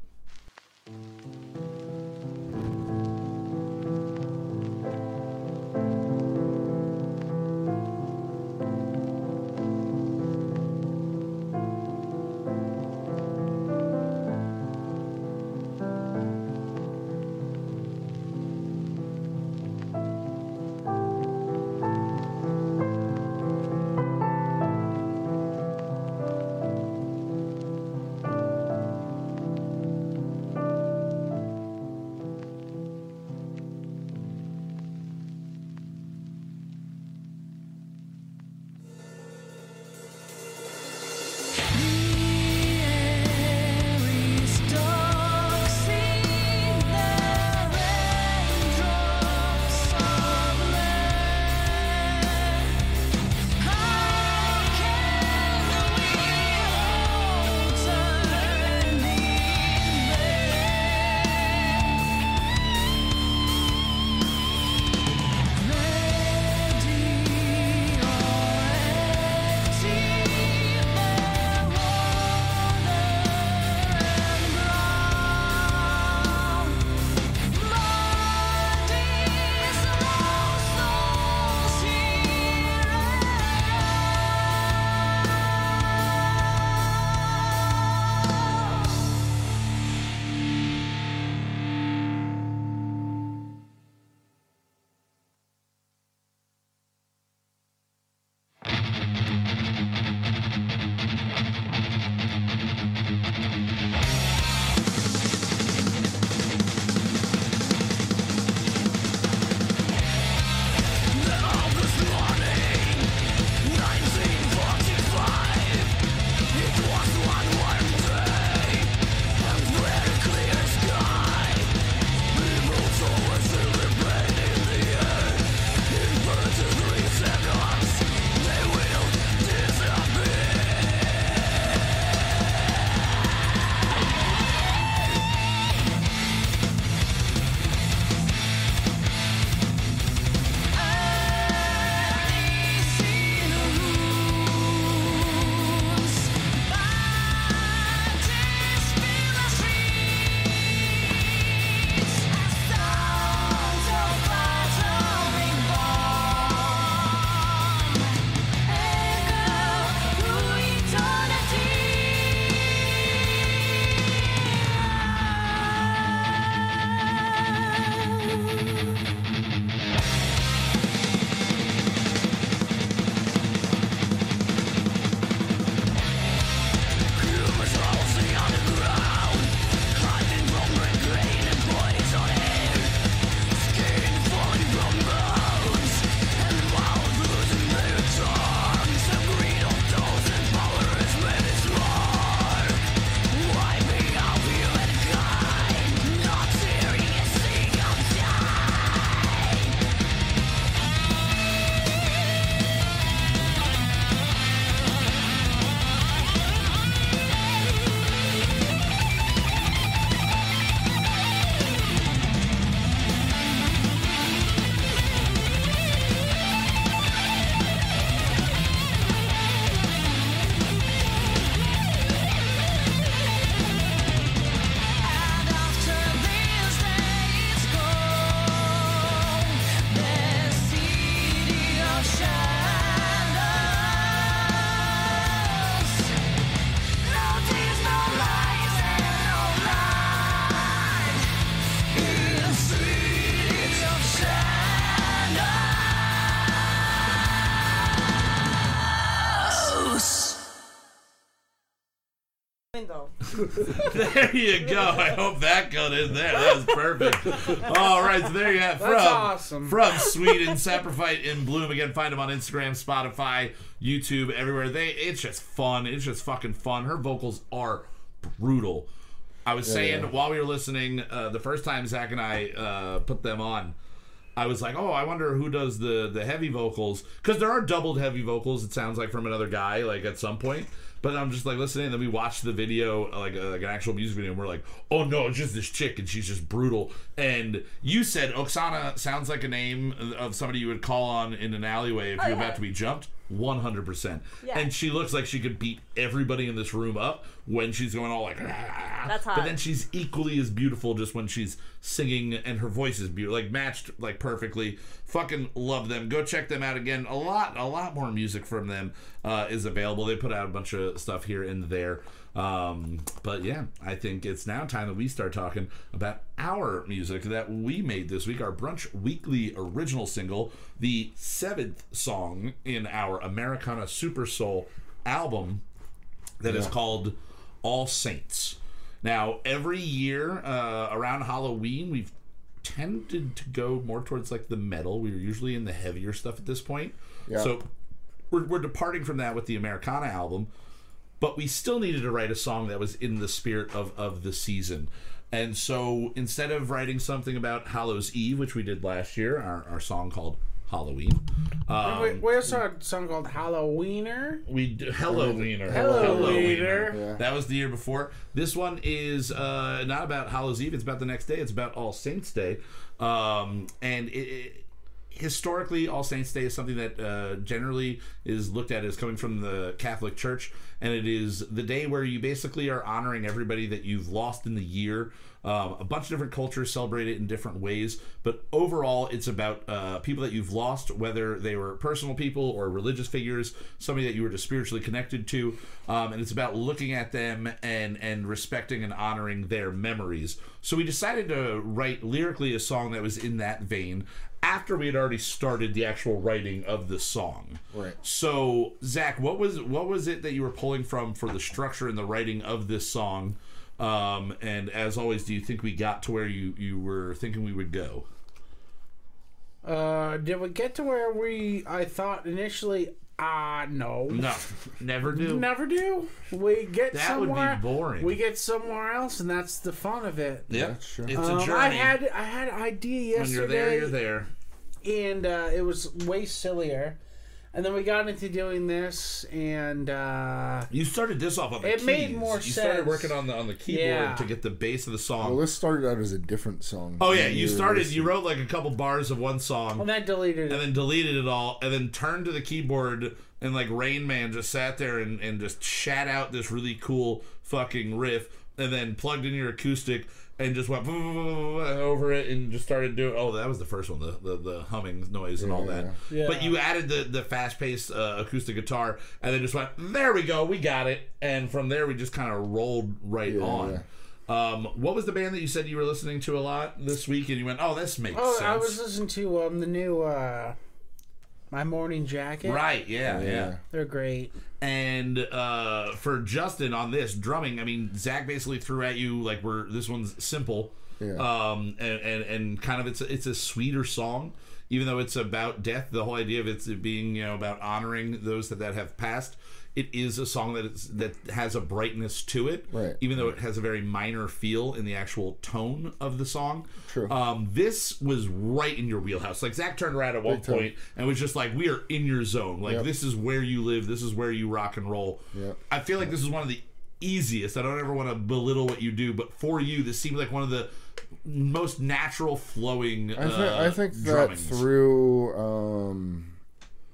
There you go. I hope that got in there. That was perfect. All right, so there you have from awesome. from Sweden, Saprophyte in Bloom. Again, find them on Instagram, Spotify, YouTube, everywhere. They it's just fun. It's just fucking fun. Her vocals are brutal. I was saying yeah. while we were listening, uh, the first time Zach and I uh, put them on, I was like, oh, I wonder who does the the heavy vocals because there are doubled heavy vocals. It sounds like from another guy, like at some point. But I'm just like listening, and then we watched the video, like uh, like an actual music video, and we're like, oh no, it's just this chick, and she's just brutal. And you said Oksana sounds like a name of somebody you would call on in an alleyway if Oh, you're yeah. about to be jumped. 100%. Yeah. And she looks like she could beat everybody in this room up when she's going all like, That's hot. but then she's equally as beautiful just when she's singing and her voice is beautiful like matched like perfectly fucking love them go check them out again a lot a lot more music from them uh, is available they put out a bunch of stuff here and there um, but yeah i think it's now time that we start talking about our music that we made this week our brunch weekly original single the seventh song in our americana super soul album that is Yeah. called All Saints. Now, every year uh, around Halloween, we've tended to go more towards like the metal. We were usually in the heavier stuff at this point. Yeah. So we're, we're departing from that with the Americana album, but we still needed to write a song that was in the spirit of, of the season. And so instead of writing something about Hallows Eve, which we did last year, our, our song called Halloween, um, we, we also had a song called Halloweener. we d- Hello Wiener. Hello, Wiener. Wiener. Yeah. That was the year before. This one is uh, not about Hallows Eve. It's about the next day. It's about All Saints Day. Um, and it, it, historically, All Saints Day is something that uh, generally is looked at as coming from the Catholic Church. And it is the day where you basically are honoring everybody that you've lost in the year. Um, a bunch of different cultures celebrate it in different ways, but overall, it's about uh, people that you've lost, whether they were personal people or religious figures, somebody that you were just spiritually connected to, um, and it's about looking at them and and respecting and honoring their memories. So we decided to write lyrically a song that was in that vein after we had already started the actual writing of the song. Right. So Zach, what was what was it that you were pulling from for the structure and the writing of this song? Um, and as always, do you think we got to where you you were thinking we would go? Uh, did we get to where we? I thought initially. Ah, no. No, never do. Never do. We get That would be somewhere. boring. We get somewhere else, and that's the fun of it. Yep, That's true. it's Um, a journey. I had I had an idea when yesterday, you're there, you're there. and uh, it was way sillier. And then we got into doing this, and uh, You started this off on the It keys. made more sense. You started working on the on the keyboard Yeah. to get the bass of the song. Well, this started out as a different song. oh yeah, you started. listening. You wrote like a couple bars of one song. and then deleted and it. then deleted it all and then turned to the keyboard and like Rain Man just sat there and, and just shat out this really cool fucking riff and then plugged in your acoustic and just went over it and just started doing oh that was the first one the the, the humming noise and all that. Yeah. but you added the the fast paced uh, acoustic guitar and then just went there we go we got it. And from there we just kind of rolled right Yeah, on. Um, what was the band that you said you were listening to a lot this week and you went oh this makes Oh, sense I was listening to um the new uh, My Morning Jacket. right yeah. yeah. Yeah. They're great. And uh, for Justin on this drumming, I mean, Zach basically threw at you like we're this one's simple, Yeah. um, and, and and kind of it's a, it's a sweeter song, even though it's about death. The whole idea of it's being you know about honoring those that, that have passed. It is a song that is, that has a brightness to it, Right. even though it has a very minor feel in the actual tone of the song. True. Um, this was right in your wheelhouse. Like Zach turned around at one point and was just like, "We are in your zone. Like Yep. this is where you live. This is where you rock and roll." Yep. I feel like this is one of the easiest. I don't ever want to belittle what you do, but for you, this seemed like one of the most natural flowing. I, th- uh, I think that drummings. through um,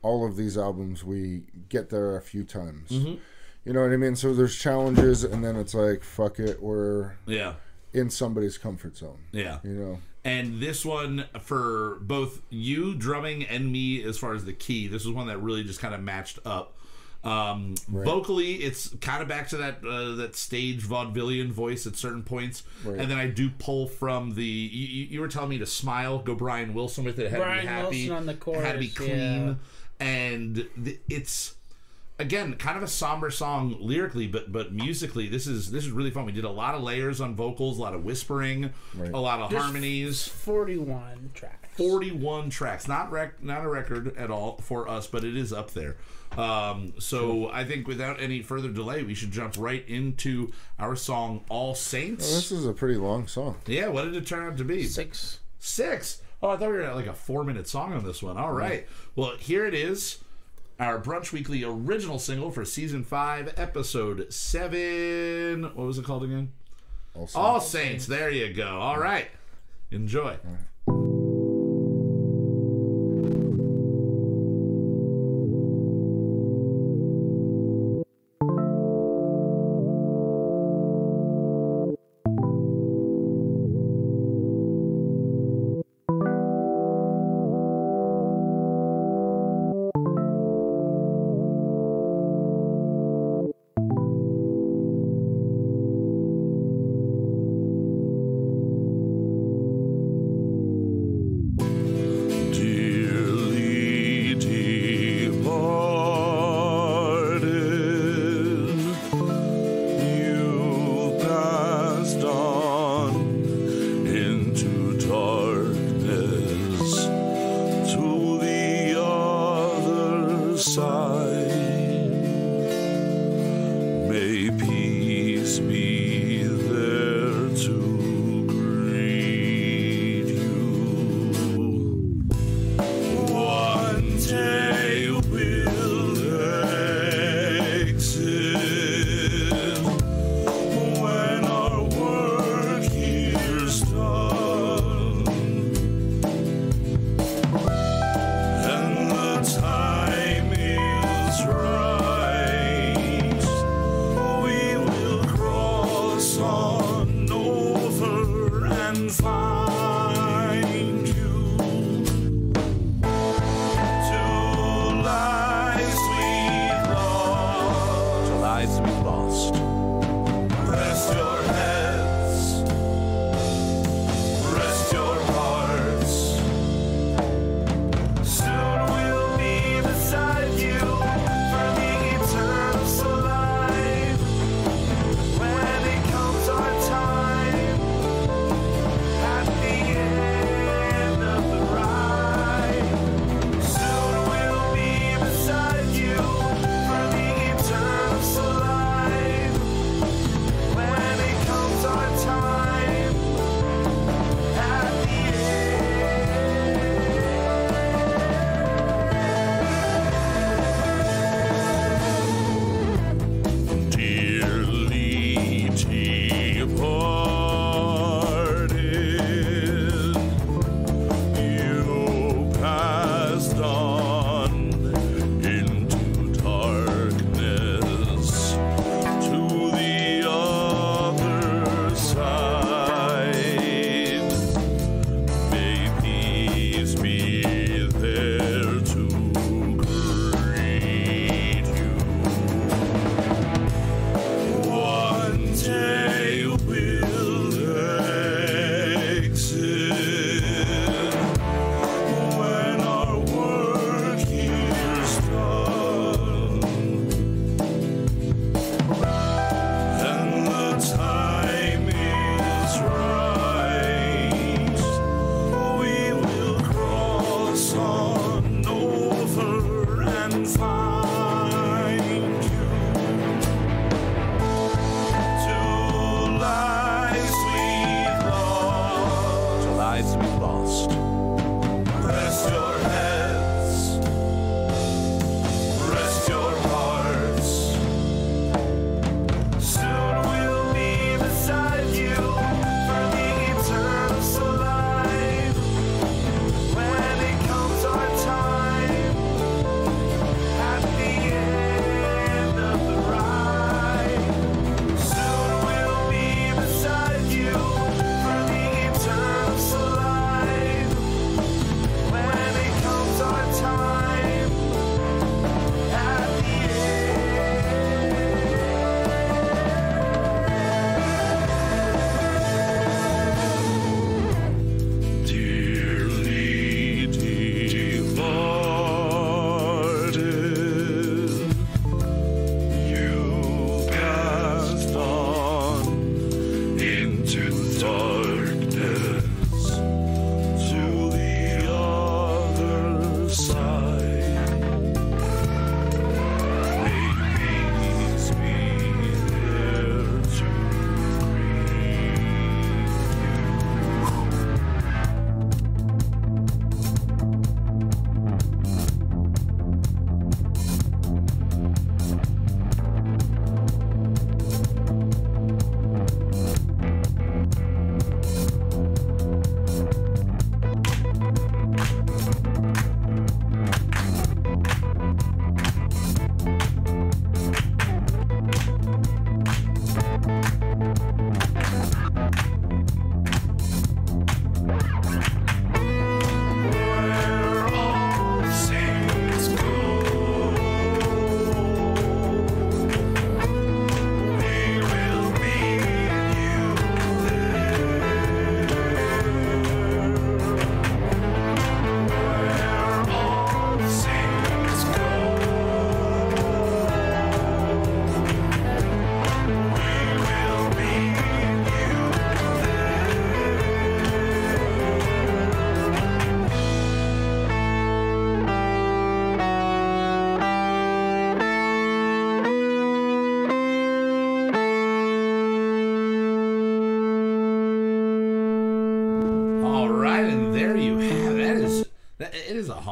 all of these albums, we get there a few times. Mm-hmm. You know what I mean? So there's challenges, and then it's like, fuck it, we're yeah, in somebody's comfort zone. yeah. You know? And this one for both you drumming and me, as far as the key, this was one that really just kind of matched up. Um, Vocally, it's kind of back to that uh, that stage vaudevillian voice at certain points, Right. and then I do pull from the. You, you you were telling me to smile, go Brian Wilson with it. It had to Brian be happy, Wilson on the it had to be clean, yeah. And th- it's again, kind of a somber song lyrically, but but musically, this is this is really fun. We did a lot of layers on vocals, a lot of whispering, Right. a lot of There's harmonies. 41 tracks. 41 tracks not rec- not a record at all for us but it is up there um, so i think without any further delay we should jump right into our song all saints Well, this is a pretty long song. yeah what did it turn out to be Six. six oh i thought we were at like a four minute song on this one. All right. Well here it is our brunch weekly original single for season five episode seven. What was it called again? Also, all saints. There you go. All right. Enjoy. Thank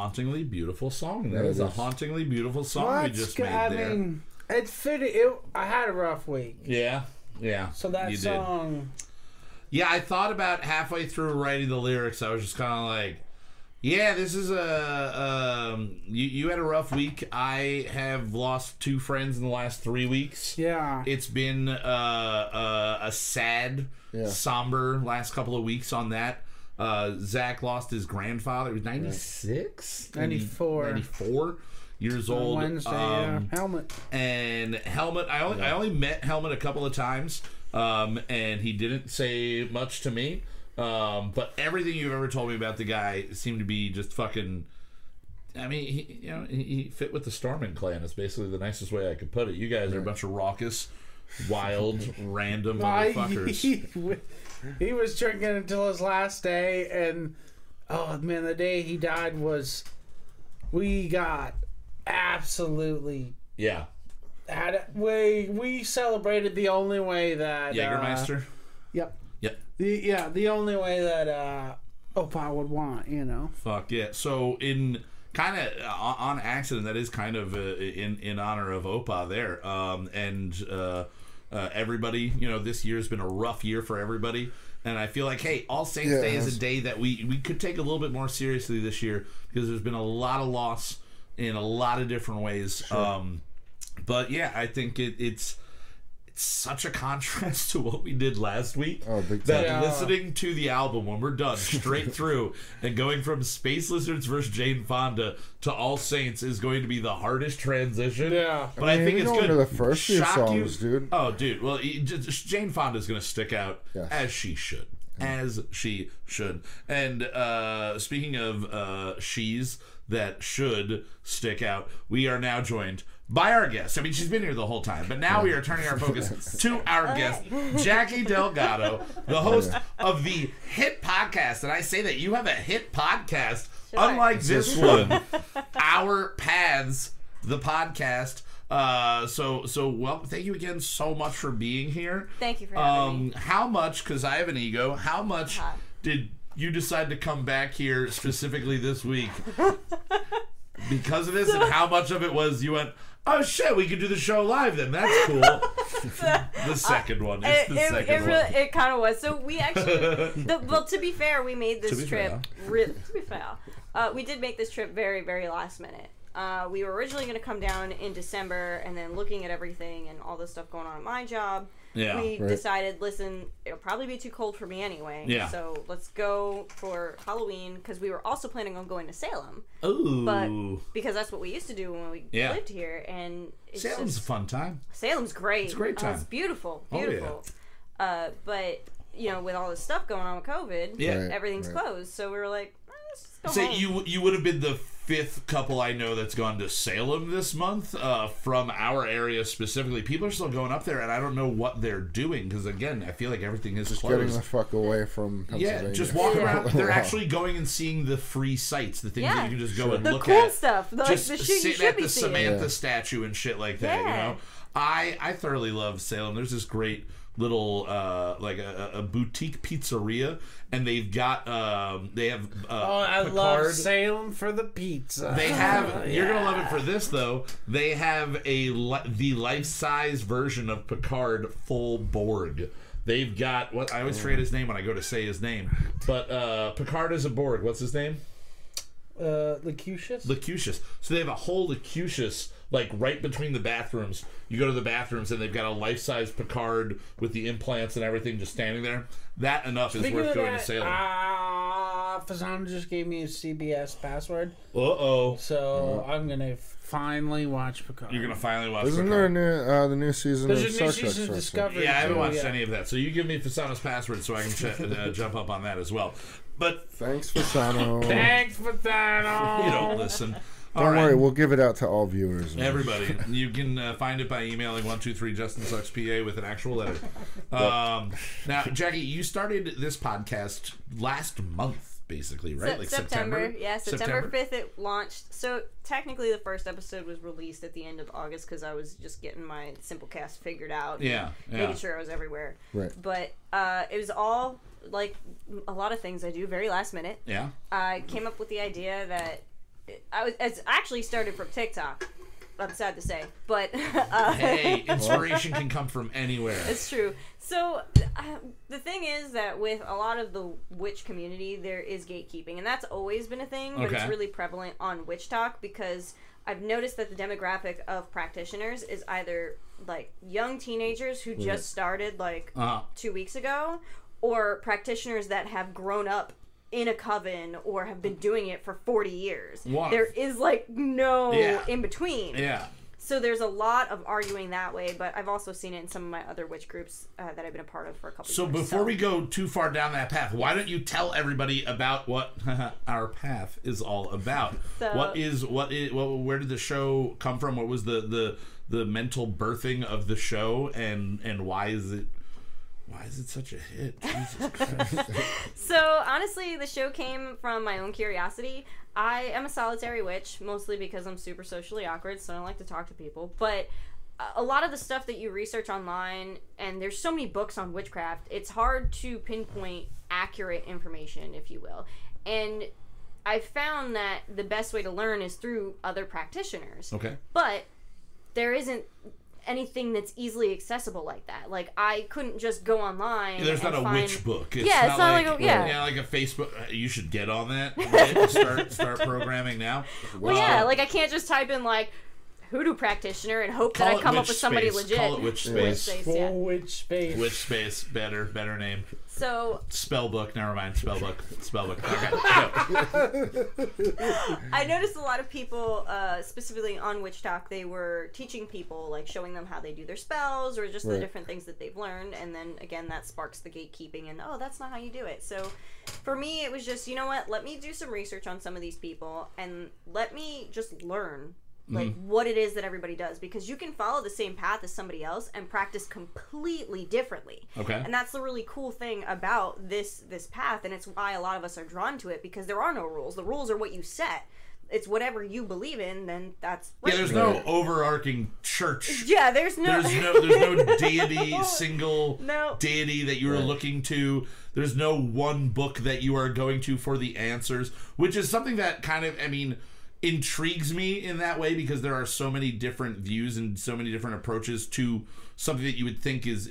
hauntingly beautiful song. That Yeah, is a hauntingly beautiful song we What's just made I there. mean, it fit. It, I had a rough week, yeah, yeah. so that you did. song. Yeah, I thought about halfway through writing the lyrics. I was just kind of like, "Yeah, this is a um, you. You had a rough week. I have lost two friends in the last three weeks. Yeah, It's been uh, uh, a sad, Yeah. somber last couple of weeks on that. Uh, Zach lost his grandfather. He was 96? 94. 94 years on old. Wednesday. Um, yeah. Helmut. and Helmut, I only I only met Helmut a couple of times, um, and he didn't say much to me. Um, but everything you've ever told me about the guy seemed to be just fucking. I mean, he, you know, he, he fit with the Storming clan. It's basically the nicest way I could put it. You guys are a bunch of raucous, wild, random I- motherfuckers. he, was drinking until his last day, and oh man, the day he died was we got absolutely Yeah, had it. We we celebrated the only way that uh, yep. Yep. The, yeah, the only way that uh, Opa would want, you know. Fuck yeah! So in kind of on accident, that is kind of uh, in in honor of Opa there, um, and uh, uh, everybody. You know, this year's been a rough year for everybody, and I feel like, hey, All Saints Yeah, Day is a day that we we could take a little bit more seriously this year because there's been a lot of loss in a lot of different ways. Um, but yeah, I think it, it's. It's such a contrast to what we did last week. Oh, big that. Yeah. listening to the album when we're done straight through and going from Space Lizards versus Jane Fonda to All Saints is going to be the hardest transition. Yeah. but I, mean, think it's going good. to the first few Shock songs, you- dude. Oh, dude. Well, Jane Fonda is going to stick out Yes. as she should. As she should. And uh, speaking of uh, she's that should stick out, we are now joined by our guest. I mean, she's been here the whole time, but now we are turning our focus to our guest, Jackie Delgado, the host of the hit podcast. And I say that you have a hit podcast, Sure. unlike this one, Our Paths, the podcast. Uh, so so well, thank you again so much for being here. Thank you for having Um, me. how much? Because I have an ego. How much Uh-huh. did you decide to come back here specifically this week because of this? And how much of it was you went? Oh shit, we could do the show live then. That's cool. the second one. It's It, the it, second it, one. really, it kind of was. So we actually, the, well, to be fair, we made this be trip. fair. Re- to be fair, uh, we did make this trip very, very last minute. Uh, we were originally going to come down in December, and then looking at everything and all the stuff going on at my job, Yeah. we Right. decided, listen, it'll probably be too cold for me anyway. Yeah. So let's go for Halloween because we were also planning on going to Salem, Ooh. but because that's what we used to do when we Yeah. lived here, and it's Salem's just- a fun time. Salem's great. It's a great Oh, it's time. beautiful, Oh, yeah. beautiful. uh, but you know, with all this stuff going on with COVID, Yeah. Right. everything's right. closed. So we were like, eh, let's just go Say home. you you would have been the fifth couple I know that's gone to Salem this month uh, from our area specifically. People are still going up there, and I don't know what they're doing because again, I feel like everything is just Getting the fuck away from Pennsylvania. Yeah, just walk Yeah. around. They're actually going and seeing the free sites, the things Yeah. that you can just go and the look cool at. stuff, the, like just the shit sitting at the. Samantha Yeah. statue and shit like that. You know, I I thoroughly love Salem. There's this great little uh like a, a boutique pizzeria, and they've got um they have uh, Oh, I Picard. love Salem for the pizza. They have. You're gonna love it for this though. They have a li- the life size version of Picard full Borg. They've got what I always forget his name when I go to say his name, but uh, Picard is a Borg. What's his name? uh, Lacutius. Lacutius. So they have a whole Lacutius like right between the bathrooms. You go to the bathrooms and they've got a life size Picard with the implants and everything just standing there. That enough is Speaking worth going that, to Salem. Ah, Fasano just gave me a CBS password, uh oh. so I'm gonna finally watch Picard. You're gonna finally watch. Isn't Picard. there a new uh, the new season There's of a new Star Trek? season of? Discovery. Yeah, I haven't too, watched yeah. any of that. So you give me Fasano's password so I can ch- uh, jump up on that as well. But Thanks, Fasano. Thanks, Fasano. you don't listen. Don't All right. worry, we'll give it out to all viewers. Everybody, you can uh, find it by emailing one two three Justin Sucks PA with an actual letter. Um, now, Jackie, you started this podcast last month, basically, right? Se- like September, September. yeah, September fifth it launched. So technically, the first episode was released at the end of August because I was just getting my Simplecast figured out. and Yeah, yeah. making sure I was everywhere. Right. But uh, it was all like a lot of things I do very last minute. Yeah. I came up with the idea that I was it's actually started from TikTok. I'm sad to say, but uh, Hey, inspiration can come from anywhere. It's true. So uh, the thing is that with a lot of the witch community, there is gatekeeping, and that's always been a thing. But it's really prevalent on WitchTok because I've noticed that the demographic of practitioners is either like young teenagers who just started like Uh, two weeks ago, or practitioners that have grown up in a coven or have been doing it for 40 years. Wow. There is like no Yeah. in between. yeah. So there's a lot of arguing that way, but I've also seen it in some of my other witch groups uh, that I've been a part of for a couple So years. before we go too far down that path, why don't you tell everybody about what our path is all about? So- what is what is what, where did the show come from? What was the the the mental birthing of the show and and why is it why is it such a hit? Jesus Christ. So honestly, the show came from my own curiosity. I am a solitary witch, mostly because I'm super socially awkward, so I don't like to talk to people. But a- a lot of the stuff that you research online, and there's so many books on witchcraft, it's hard to pinpoint accurate information, if you will. And I found that the best way to learn is through other practitioners. okay. but there isn't anything that's easily accessible like that. Like I couldn't just go online. There's and not a find... witch book. It's Yeah, it's not like a- yeah. like a Facebook. uh, You should get on that. right? start start programming now. Well, yeah, like I can't just type in like hoodoo practitioner and hope that I come up with somebody space. legit. Call it witch Witch space. Space, yeah. Witch space. Witch space. Better better name. So Spell book. Never mind. Spell book. Spell book. Okay. I noticed a lot of people, uh, specifically on WitchTok, they were teaching people, like showing them how they do their spells or just the different things that they've learned. And then again, that sparks the gatekeeping and, oh, that's not how you do it. So for me, it was just, you know what, let me do some research on some of these people and let me just learn. Like mm-hmm. what it is that everybody does because you can follow the same path as somebody else and practice completely differently. Okay. And that's the really cool thing about this this path and it's why a lot of us are drawn to it because there are no rules. The rules are what you set. It's whatever you believe in, then that's Yeah, right. there's no overarching church. Yeah, there's no There's no there's no deity, single No. deity that you are Right. looking to. There's no one book that you are going to for the answers, which is something that kind of I mean intrigues me in that way because there are so many different views and so many different approaches to something that you would think is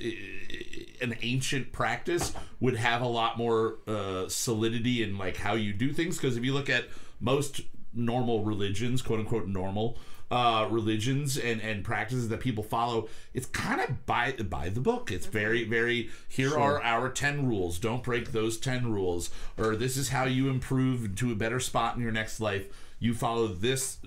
an ancient practice would have a lot more uh, solidity in like how you do things because if you look at most normal religions quote unquote normal uh, religions and, and practices that people follow, it's kind of by by the book. It's very very. Here are our ten rules. Don't break those ten rules. Or this is how you improve to a better spot in your next life. You follow this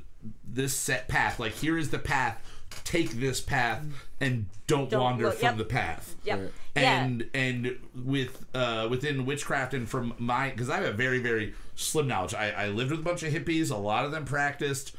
this set path. Like here is the path. Take this path and don't, Don't wander look- from yep. the path Yep. Right. Yeah. and and with uh within witchcraft and from my because i have a very very slim knowledge I, I lived with a bunch of hippies a lot of them practiced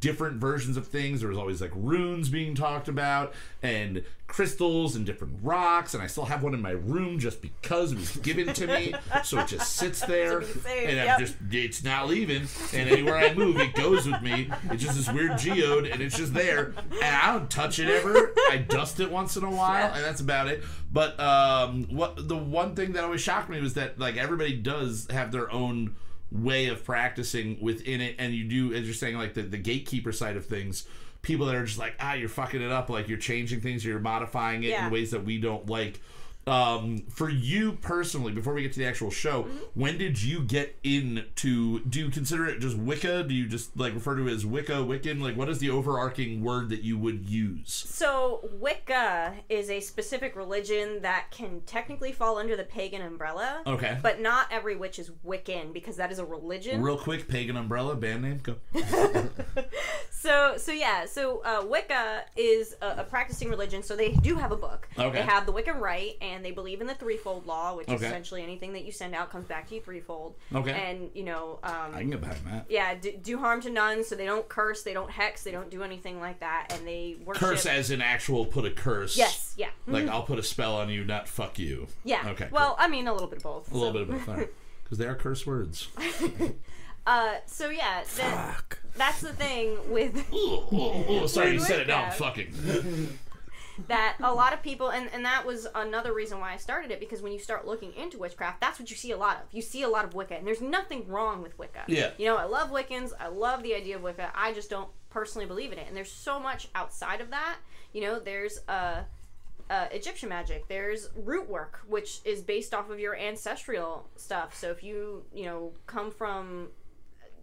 different versions of things. There was always like runes being talked about and crystals and different rocks and i still have one in my room just because it was given to me. So it just sits there safe, and i'm just it's not leaving. And anywhere i move it goes with me. It's just this weird geode and it's just there. And i don't touch it ever. I dust it once in a while and that's about it. But um what the one thing that always shocked me was that like everybody does have their own way of practicing within it and you do as you're saying like the, the gatekeeper side of things people that are just like ah you're fucking it up like you're changing things you're modifying it Yeah. in ways that we don't like um for you personally before we get to the actual show Mm-hmm. when did you get into do you consider it just wicca do you just like refer to it as wicca wiccan like what is the overarching word that you would use So Wicca is a specific religion that can technically fall under the pagan umbrella. okay But not every witch is Wiccan because that is a religion. real quick pagan umbrella band name go So, so yeah, so uh, Wicca is a, a practicing religion. So they do have a book. Okay. They have the Wiccan Rede, and they believe in the threefold law, which is essentially anything that you send out comes back to you threefold. Okay. And you know, um, i can get behind that yeah, do, do harm to none. So they don't curse, they don't hex, they don't do anything like that, and they worship. curse as an actual put a curse Yes. Yeah. like i'll put a spell on you not fuck you Yeah. okay Well, I mean, a little bit of both. a little bit of both because they are curse words Uh, so yeah, that, that's the thing with oh, sorry you said it now i'm fucking that a lot of people, and, and that was another reason why I started it because when you start looking into witchcraft, that's what you see a lot of. You see a lot of Wicca, and there's nothing wrong with Wicca. Yeah. You know, I love Wiccans. I love the idea of Wicca. I just don't personally believe in it. And there's so much outside of that. You know, there's uh, uh, Egyptian magic. There's root work, which is based off of your ancestral stuff. So if you, you know, come from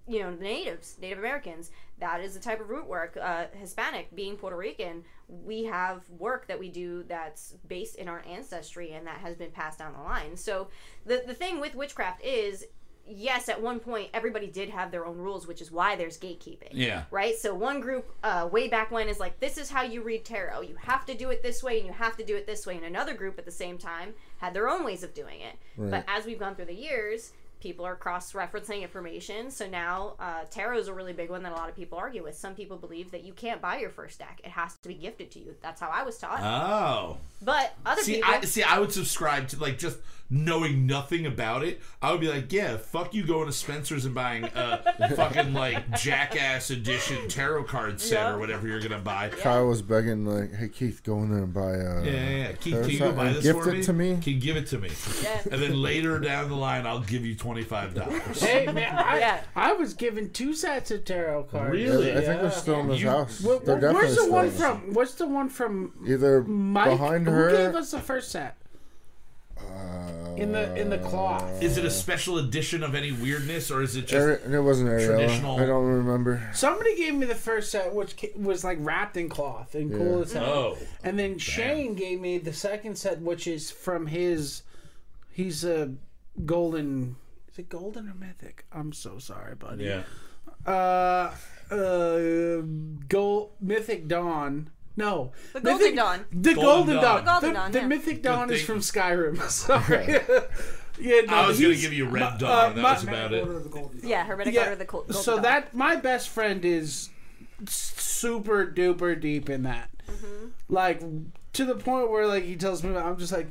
you know natives native americans that is the type of root work uh, hispanic being puerto rican we have work that we do that's based in our ancestry and that has been passed down the line. So the, the thing with witchcraft is yes at one point everybody did have their own rules which is why there's gatekeeping. Yeah. right? So one group uh, way back when is like this is how you read tarot. You have to do it this way and you have to do it this way. And another group at the same time had their own ways of doing it. But as we've gone through the years people are cross-referencing information so now uh, tarot is a really big one that a lot of people argue with some people believe that you can't buy your first deck it has to be gifted to you that's how i was taught Oh. but other See, people I see. I would subscribe to like just knowing nothing about it. I would be like, yeah, fuck you going to Spencer's and buying a fucking like Jackass edition tarot card set Yeah. or whatever you're gonna buy. Kyle was begging like, "Hey Keith, go in there and buy." Uh, Yeah, yeah, yeah. Keith, can you set go buy and this gift for it me? to me? Can you give it to me? Yeah. And then later down the line, I'll give you twenty five dollars. Hey man, I, Yeah. I was given two sets of tarot cards. Really? I think they're still in his You- house. Where- they're definitely where's the still one in his- from? What's the one from Either Mike? behind her. Who gave us the first set? in the in the uh, cloth. Is it a special edition of any weirdness, or is it just? Ari- it wasn't Ariella. traditional- I don't remember. Somebody gave me the first set, which was like wrapped in cloth and cool Yeah. as hell. Oh, And then Shane gave me the second set, which is from his. He's a golden. Is it golden or mythic? I'm so sorry, buddy. yeah. Uh, uh, gold mythic dawn. No, The Golden Mythic- Dawn. The Golden golden Dawn. dawn. The Golden The, Dawn, the yeah. mythic dawn is from Skyrim. Sorry. yeah, no, I was gonna give you Red uh, Dawn. that my- was about it. Order of the Golden yeah hermetic yeah. order of the Col- Golden so Dawn. that my best friend is super duper deep in that, Mm-hmm. like to the point where like he tells me, I'm just like.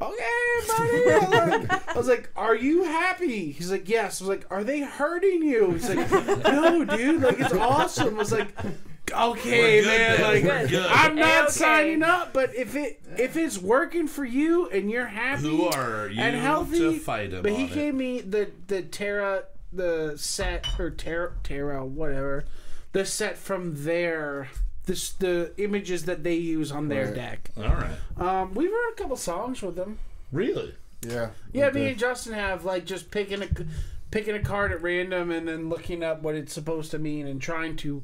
Okay, buddy. I'm like- I was like, "Are you happy?" He's like, "Yes." I was like, "Are they hurting you?" He's like, "No, dude. Like it's awesome." I was like, "Okay, good, man. then. Like good. I'm not Okay. signing up, but if it if it's working for you and you're happy, Who are you and healthy to fight him But he on it? gave me the the Terra the set or Terra Terra whatever the set from their this the images that they use on their Right. deck. All right. Um, we wrote a couple songs with them. Really? Yeah. Yeah, me did. and Justin have like just picking a picking a card at random and then looking up what it's supposed to mean and trying to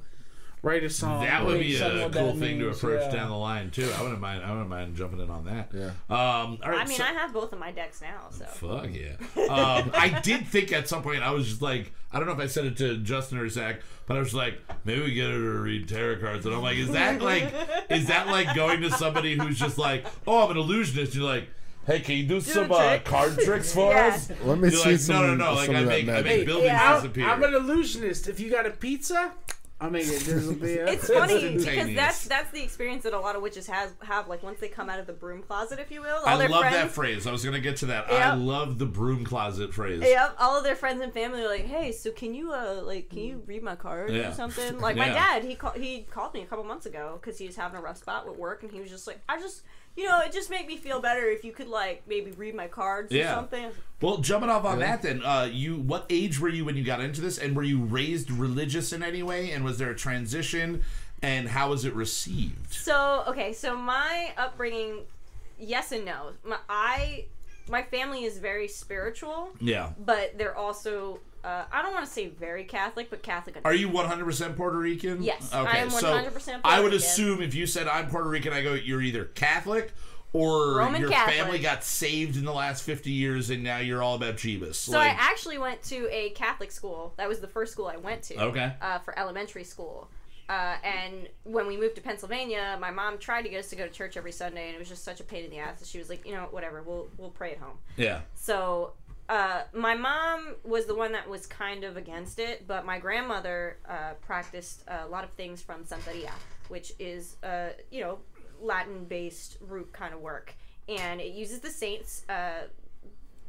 write a song. That would be a cool that thing to approach yeah. down the line too. I wouldn't mind. I wouldn't mind jumping in on that. Yeah. Um. All right. i mean so- i have both of my decks now so Fuck yeah. Um, I did think at some point I was just like, I don't know if I said it to Justin or Zach, but I was like, maybe we get her to read tarot cards, and I'm like, is that like, is that like going to somebody who's just like, oh, I'm an illusionist? You're like, hey, can you do, some a uh, card tricks for Yeah. us? Let me You're see like, some. no, no, no. Like I make, I make buildings I'm, disappear. I'm an illusionist. If you got a pizza, I'll make it disappear. It's funny because that's that's the experience that a lot of witches has have like once they come out of the broom closet, if you will. All I their love friends, that phrase. I was gonna get to that. I love the broom closet phrase. Yep, all of their friends and family are like, "Hey, so can you uh like can you read my card Yeah. or something?" Like my dad, he called he called me a couple months ago because he was having a rough spot with work, and he was just like, "I just." You know, it just made me feel better if you could like maybe read my cards or Yeah. something. Well, jumping off on that, then, uh, you what age were you when you got into this, and were you raised religious in any way, and was there a transition, and how was it received? So okay, so my upbringing, yes and no. My, I my family is very spiritual, Yeah. but they're also uh, I don't want to say very Catholic, but Catholic. enough. Are you 100% Puerto Rican? Yes, I Okay, am so 100% Puerto I would Rican. assume if you said I'm Puerto Rican, I go, you're either Catholic or Roman your Catholic. family got saved in the last 50 years and now you're all about Jeebus. So I actually went to a Catholic school. That was the first school I went to. Okay. Uh, for elementary school. Uh, and when we moved to Pennsylvania, my mom tried to get us to go to church every Sunday, and it was just such a pain in the ass. She was like, you know, whatever, we'll we'll pray at home. yeah. So uh, my mom was the one that was kind of against it, but my grandmother uh, practiced a lot of things from Santeria, which is uh, you know Latin-based root kind of work, and it uses the saints uh,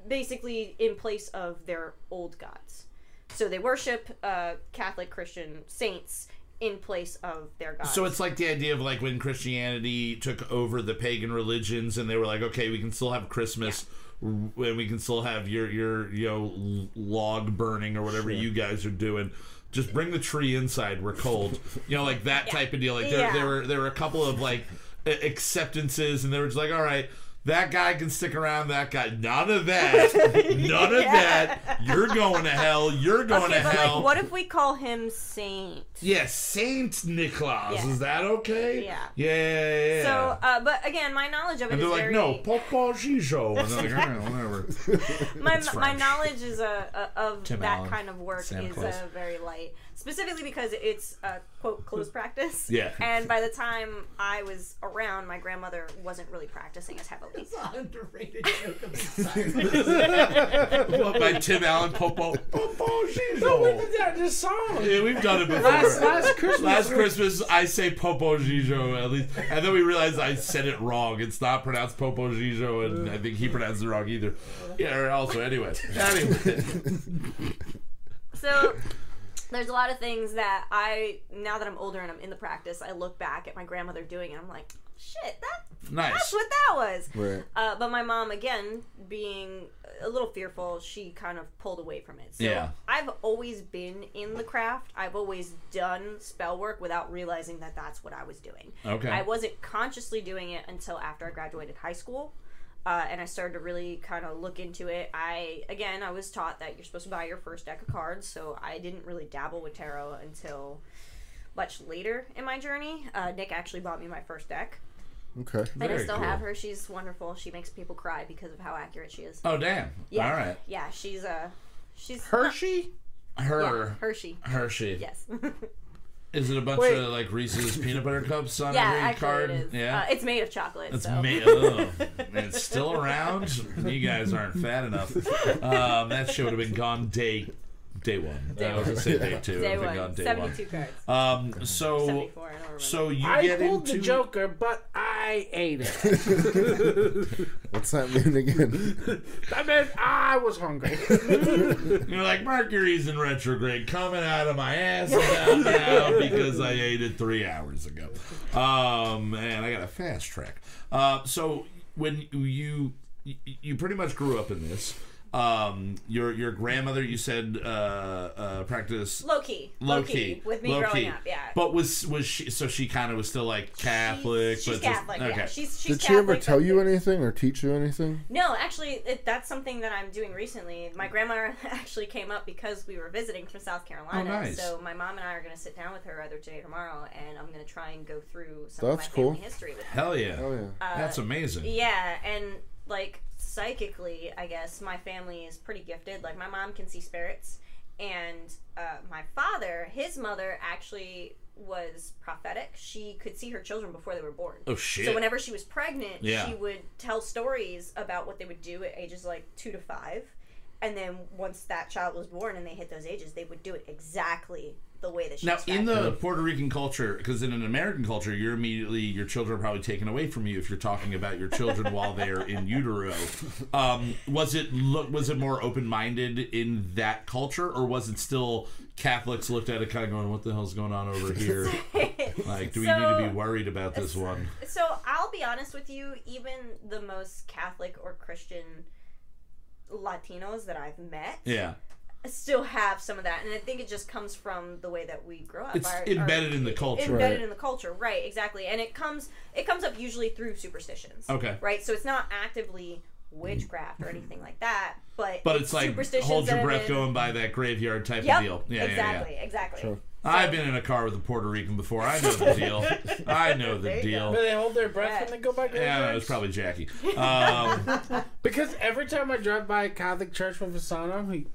basically in place of their old gods. So they worship uh, Catholic Christian saints in place of their gods. So it's like the idea of like when Christianity took over the pagan religions, and they were like, okay, we can still have Christmas, and we can still have your your you know log burning or whatever you guys are doing. Just bring the tree inside. We're cold. You know, like that type of deal. Like there, Yeah. there were there were a couple of like acceptances, and they were just like, all right. That guy can stick around. That guy, none of that, none of that. You're going to hell. You're going okay, to but hell. like, what if we call him Saint? Yes, Saint Nicholas. Yeah. Is that okay? Yeah. Yeah. yeah, yeah. So, uh, but again, my knowledge of it and they're like, very no, Papa Gijo. And they're like, all right, whatever. my, my knowledge is uh, uh, of Tim that Allen, kind of work Santa is Claus. uh, very light, specifically because it's uh, quote close practice. Yeah. And by the time I was around, my grandmother wasn't really practicing as heavily. Underrated joke of the What, by Tim Allen, popo popo gijoe? Papa, Papa Gijo. Yeah, this song. Yeah, we've done it before. Last, last Christmas. Last Christmas, I say Popo Gijo at least, and then we realized I said it wrong. It's not pronounced Popo Gijo, and I think he pronounced it wrong either. Yeah. or Also, anyway, anyway, So there's a lot of things that I now that I'm older and I'm in the practice, I look back at my grandmother doing it. I'm like, shit, that nice. that's what that was. Right. Uh, but my mom, again, being a little fearful, she kind of pulled away from it. So Yeah. I've always been in the craft. I've always done spell work without realizing that that's what I was doing. Okay. I wasn't consciously doing it until after I graduated high school. Uh, and I started to really kind of look into it. I again, I was taught that you're supposed to buy your first deck of cards, so I didn't really dabble with tarot until much later in my journey. Uh, Nick actually bought me my first deck. Okay. And I still cool. have her. She's wonderful. She makes people cry because of how accurate she is. Oh damn! Yeah. All right. Yeah, she's a she's Hershey? Her. Yeah, Hershey. Hershey. Yes. Is it a bunch Wait. of like Reese's peanut butter cups on yeah, every card? it is. Yeah. Uh, it's made of chocolate. it's so. made. Oh, it's still around. You guys aren't fat enough. Um, that shit would have been gone day, day one. Day I was gonna say day two. Day It would one. have been gone day Seventy-two cards. Um. So. Seventy-four. I don't remember. So you I get pulled into the Joker, but I ate it. What's that mean again? I mean, I was hungry. You're like Mercury's in retrograde, coming out of my ass about now because I ate it three hours ago. Um, and I got a fast track. Uh, so when you you, you pretty much grew up in this. Um, your your grandmother, you said, uh, uh, practice low key. low key with me low growing key. up. Yeah. But was was she? So she kind of was still like Catholic. She's, she's but just- Catholic. okay. Yeah. She's she's Did she ever tell you anything or teach you anything? No, actually, it, that's something that I'm doing recently. My grandma actually came up because we were visiting from South Carolina. Oh, nice. So my mom and I are going to sit down with her either today or tomorrow, and I'm going to try and go through some That's of my cool. family history with her. Hell yeah, Oh yeah. Uh, that's amazing. Yeah, and like psychically, I guess my family is pretty gifted. Like my mom can see spirits, and uh, my father, his mother actually was prophetic. She could see her children before they were born. Oh shit. So whenever she was pregnant, Yeah. she would tell stories about what they would do at ages like two to five. And then once that child was born and they hit those ages, they would do it exactly the way that she Now, in it. the Puerto Rican culture, because in an American culture, you're immediately your children are probably taken away from you if you're talking about your children while they're in utero. Um, was it look was it more open minded in that culture, or was it still Catholics looked at it kind of going, "What the hell's going on over here? Like, do we need to be worried about this one?" So I'll be honest with you, even the most Catholic or Christian Latinos that I've met Yeah, still have some of that, and I think it just comes from the way that we grow up. It's embedded in the culture. Embedded Right. in the culture, right? Exactly, and it comes it comes up usually through superstitions. Okay. Right, so it's not actively witchcraft or anything like that, but but it's like hold your breath been- going by that graveyard type Yep, of deal. Yeah, exactly, yeah, exactly. Sure. yeah. I've been in a car with a Puerto Rican before. I know the deal. I know the deal. Do they hold their breath when they go back to Yeah, the it was probably Jackie. Um, Because every time I drive by a Catholic church with Asana, we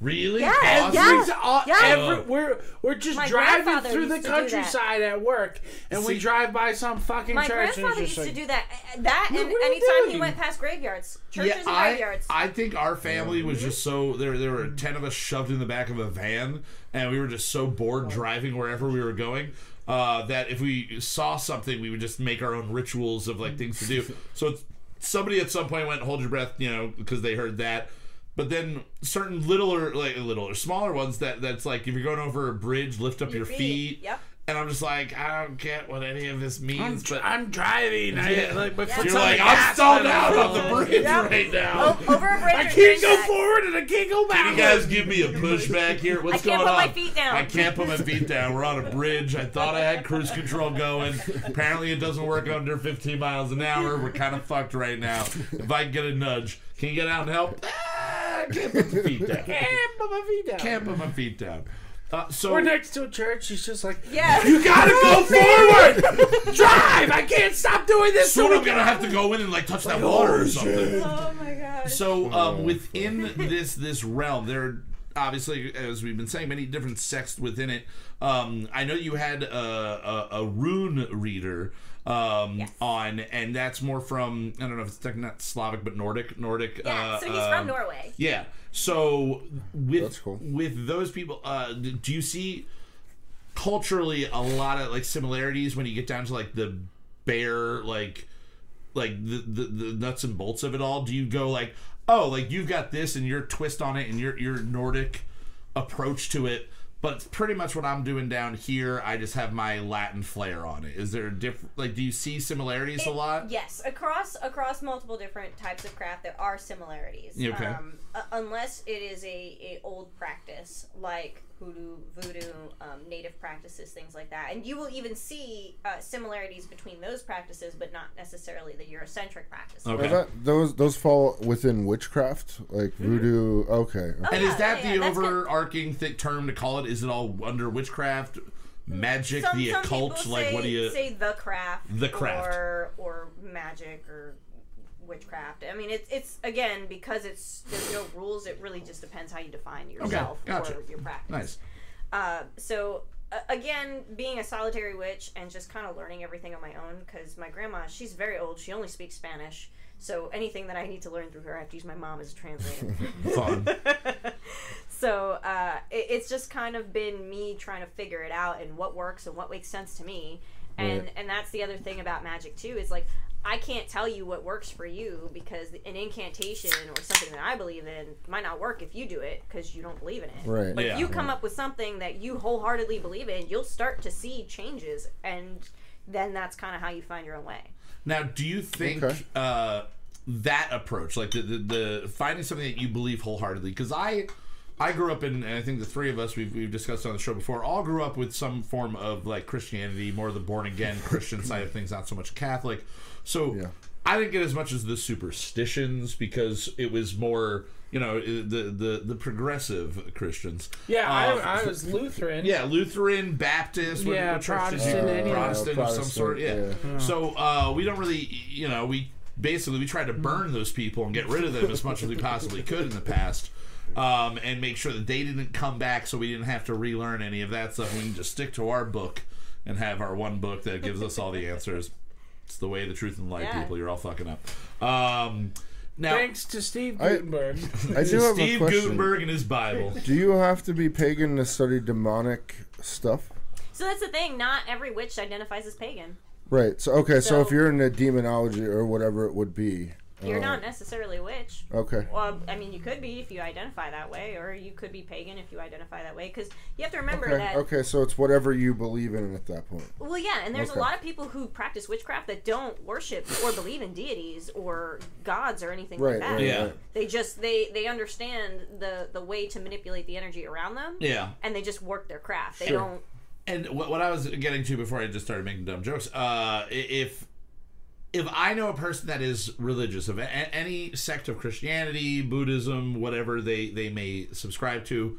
really? Yes, Awesome. yes. It's all- Yeah. every- we're we're just My driving through the used to do that. countryside at work, and we drive by some fucking My church. grandfather and used it's to do that. Uh, uh, that and What are you anytime he went past graveyards, churches Yeah, and I, graveyards. I think our family was mm-hmm. just so there. There were ten of us shoved in the back of a van, and we were just so bored oh. driving wherever we were going uh, that if we saw something, we would just make our own rituals of like things to do. So it's, somebody at some point went, "Hold your breath," you know, because they heard that. But then certain littler, like littler, smaller ones that that's like if you're going over a bridge, lift up your, Your feet. feet, yep. And I'm just like, I don't get what any of this I'm, means. but I'm driving. I, like, my yeah. You're like, I'm gas stalled out on the bridge Yep. right now. O- over a bridge. I can't go that. forward and I can't go back. Can you guys give me a push back here? What's going on? I can't going put on? my feet down. I can't put my feet down. We're on a bridge. I thought I had cruise control going. Apparently, it doesn't work under 15 miles an hour. We're kind of fucked right now. If I can get a nudge, can you get out and help? I can't put the feet down. Can't put my feet down. Can't put my feet down. Uh, so We're next to a church. She's just like, Yeah. you gotta go forward. Drive. I can't stop doing this. soon so I'm gonna have to go in and like touch that water or something. Oh my gosh. So um, within this this realm, there are obviously, as we've been saying, many different sects within it. Um, I know you had a, a, a rune reader um, Yes. on, and that's more from I don't know if it's technically not Slavic, but Nordic. Nordic. yeah. uh, so he's um, from Norway. Yeah. So with That's cool. with those people, uh, do you see culturally a lot of like similarities when you get down to like the bare like like the, the the nuts and bolts of it all? Do you go like, oh, like you've got this and your twist on it and your your Nordic approach to it, but it's pretty much what I'm doing down here. I just have my Latin flair on it. Is there a different like? Do you see similarities a lot? Yes, across across multiple different types of craft, there are similarities. Okay. Um, uh, unless it is a, a old practice like hoodoo, voodoo, um, native practices, things like that, and you will even see uh, similarities between those practices, but not necessarily the Eurocentric practices. Okay. That, those those fall within witchcraft, like voodoo. Okay. okay. Oh, And yeah, is that yeah, the that's good. overarching thick term to call it? Is it all under witchcraft, magic, Some, the some occult? people Like, what do you? say the craft, The craft. or or magic or witchcraft. I mean, it's it's again because it's there's no rules. It really just depends how you define yourself gotcha. or your practice. Nice. Uh, so uh, again, being a solitary witch and just kind of learning everything on my own because my grandma, she's very old. She only speaks Spanish. So anything that I need to learn through her, I have to use my mom as a translator. Fun. so uh, it, it's just kind of been me trying to figure it out and what works and what makes sense to me. And Right. and that's the other thing about magic too is like I can't tell you what works for you because an incantation or something that I believe in might not work if you do it because you don't believe in it. Right. But Yeah. if you come up with something that you wholeheartedly believe in, you'll start to see changes, and then that's kind of how you find your own way. Now, do you think Okay. uh, that approach, like the, the the finding something that you believe wholeheartedly? Because I I grew up in, and I think the three of us we've, we've discussed on the show before, all grew up with some form of like Christianity, more of the born again Christian side of things, not so much Catholic. So Yeah. I didn't get as much as the superstitions because it was more, you know, the the the progressive Christians. Yeah, Um, I, I was Lutheran. yeah, Lutheran, Baptist, what, Yeah, what church Protestant, go? any- Protestant, Uh, of some sort. Yeah. yeah. So uh, we don't really, you know, we basically we tried to burn those people and get rid of them as much as we possibly could in the past, um, and make sure that they didn't come back, so we didn't have to relearn any of that stuff. We can just stick to our book and have our one book that gives us all the answers. It's the way, the truth, and light, Yeah. people. You're all fucking up. Um, now, Thanks to Steve Gutenberg. I do have Steve a question. Gutenberg and his Bible. Do you have to be pagan to study demonic stuff? So that's the thing. Not every witch identifies as pagan. Right. So okay. So, if you're in a demonology or whatever it would be, You're uh, not necessarily witch. Okay. Well, I mean, you could be if you identify that way, or you could be pagan if you identify that way. Because you have to remember Okay. that. Okay. So it's whatever you believe in at that point. Well, yeah, and there's Okay. a lot of people who practice witchcraft that don't worship or believe in deities or gods or anything Right. like that. Right. Yeah. right. They just they they understand the the way to manipulate the energy around them, Yeah. and they just work their craft. They Sure. don't. And what, what I was getting to before I just started making dumb jokes, uh, if if I know a person that is religious of a- any sect of Christianity, Buddhism, whatever they they may subscribe to,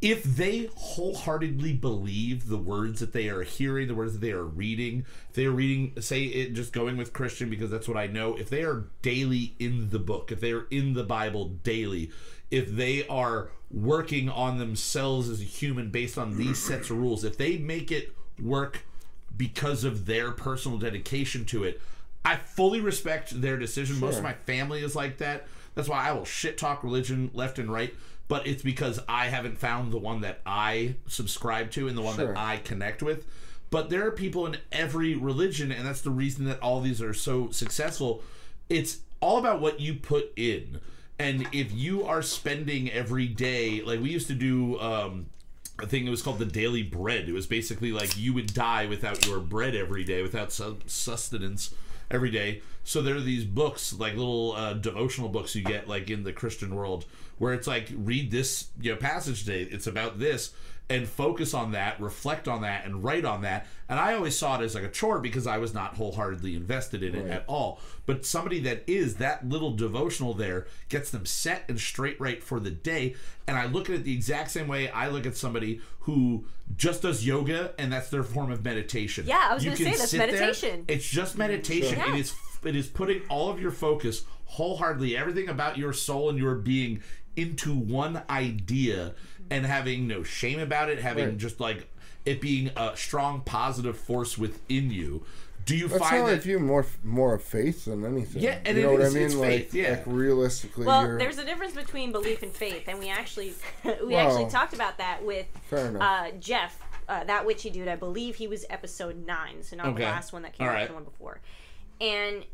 if they wholeheartedly believe the words that they are hearing, the words that they are reading, if they are reading, say it just going with Christian because that's what I know. If they are daily in the book, if they are in the Bible daily, if they are working on themselves as a human based on these sets of rules, if they make it work because of their personal dedication to it, I fully respect their decision. Most of my family is like that. That's why I will shit talk religion left and right. But it's because I haven't found the one that I subscribe to and the one Sure. that I connect with. But there are people in every religion, and that's the reason that all these are so successful. It's all about what you put in. And if you are spending every day, like we used to do um, a thing it was called the daily bread. It was basically like you would die without your bread every day, without su- sustenance every day. So there are these books, like little uh, devotional books you get, like in the Christian world, where it's like read this you know passage today. It's about this, and focus on that, reflect on that, and write on that. And I always saw it as like a chore because I was not wholeheartedly invested in it at all. But somebody that is that little devotional there gets them set and straight right for the day. And I look at it the exact same way I look at somebody who just does yoga and that's their form of meditation. Yeah, I was You gonna can say, that's sit there, meditation. it's just meditation. Yeah. It is it is putting all of your focus wholeheartedly everything about your soul and your being into one idea and having no shame about it having Right. just like it being a strong positive force within you do you That's find how I that view more more of faith than anything. Yeah, and you know it what is- I mean. it's like, faith, yeah. like realistically, Well, you're, there's a difference between belief and faith, and we actually we Well, actually talked about that with fair uh, Jeff, uh, that witchy dude. I believe he was episode nine, so not Okay. the last one that came All out, right. the one before. And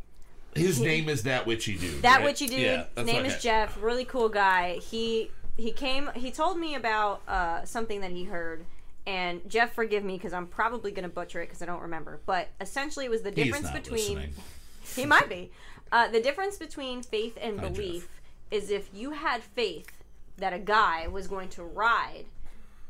his name is that witchy dude that right? witchy dude, yeah, name is Jeff, really cool guy. He he came, he told me about uh, something that he heard. And Jeff, forgive me because I'm probably going to butcher it because I don't remember. But essentially, it was the difference between listening. he might be. Uh, the difference between faith and Hi, belief is if you had faith that a guy was going to ride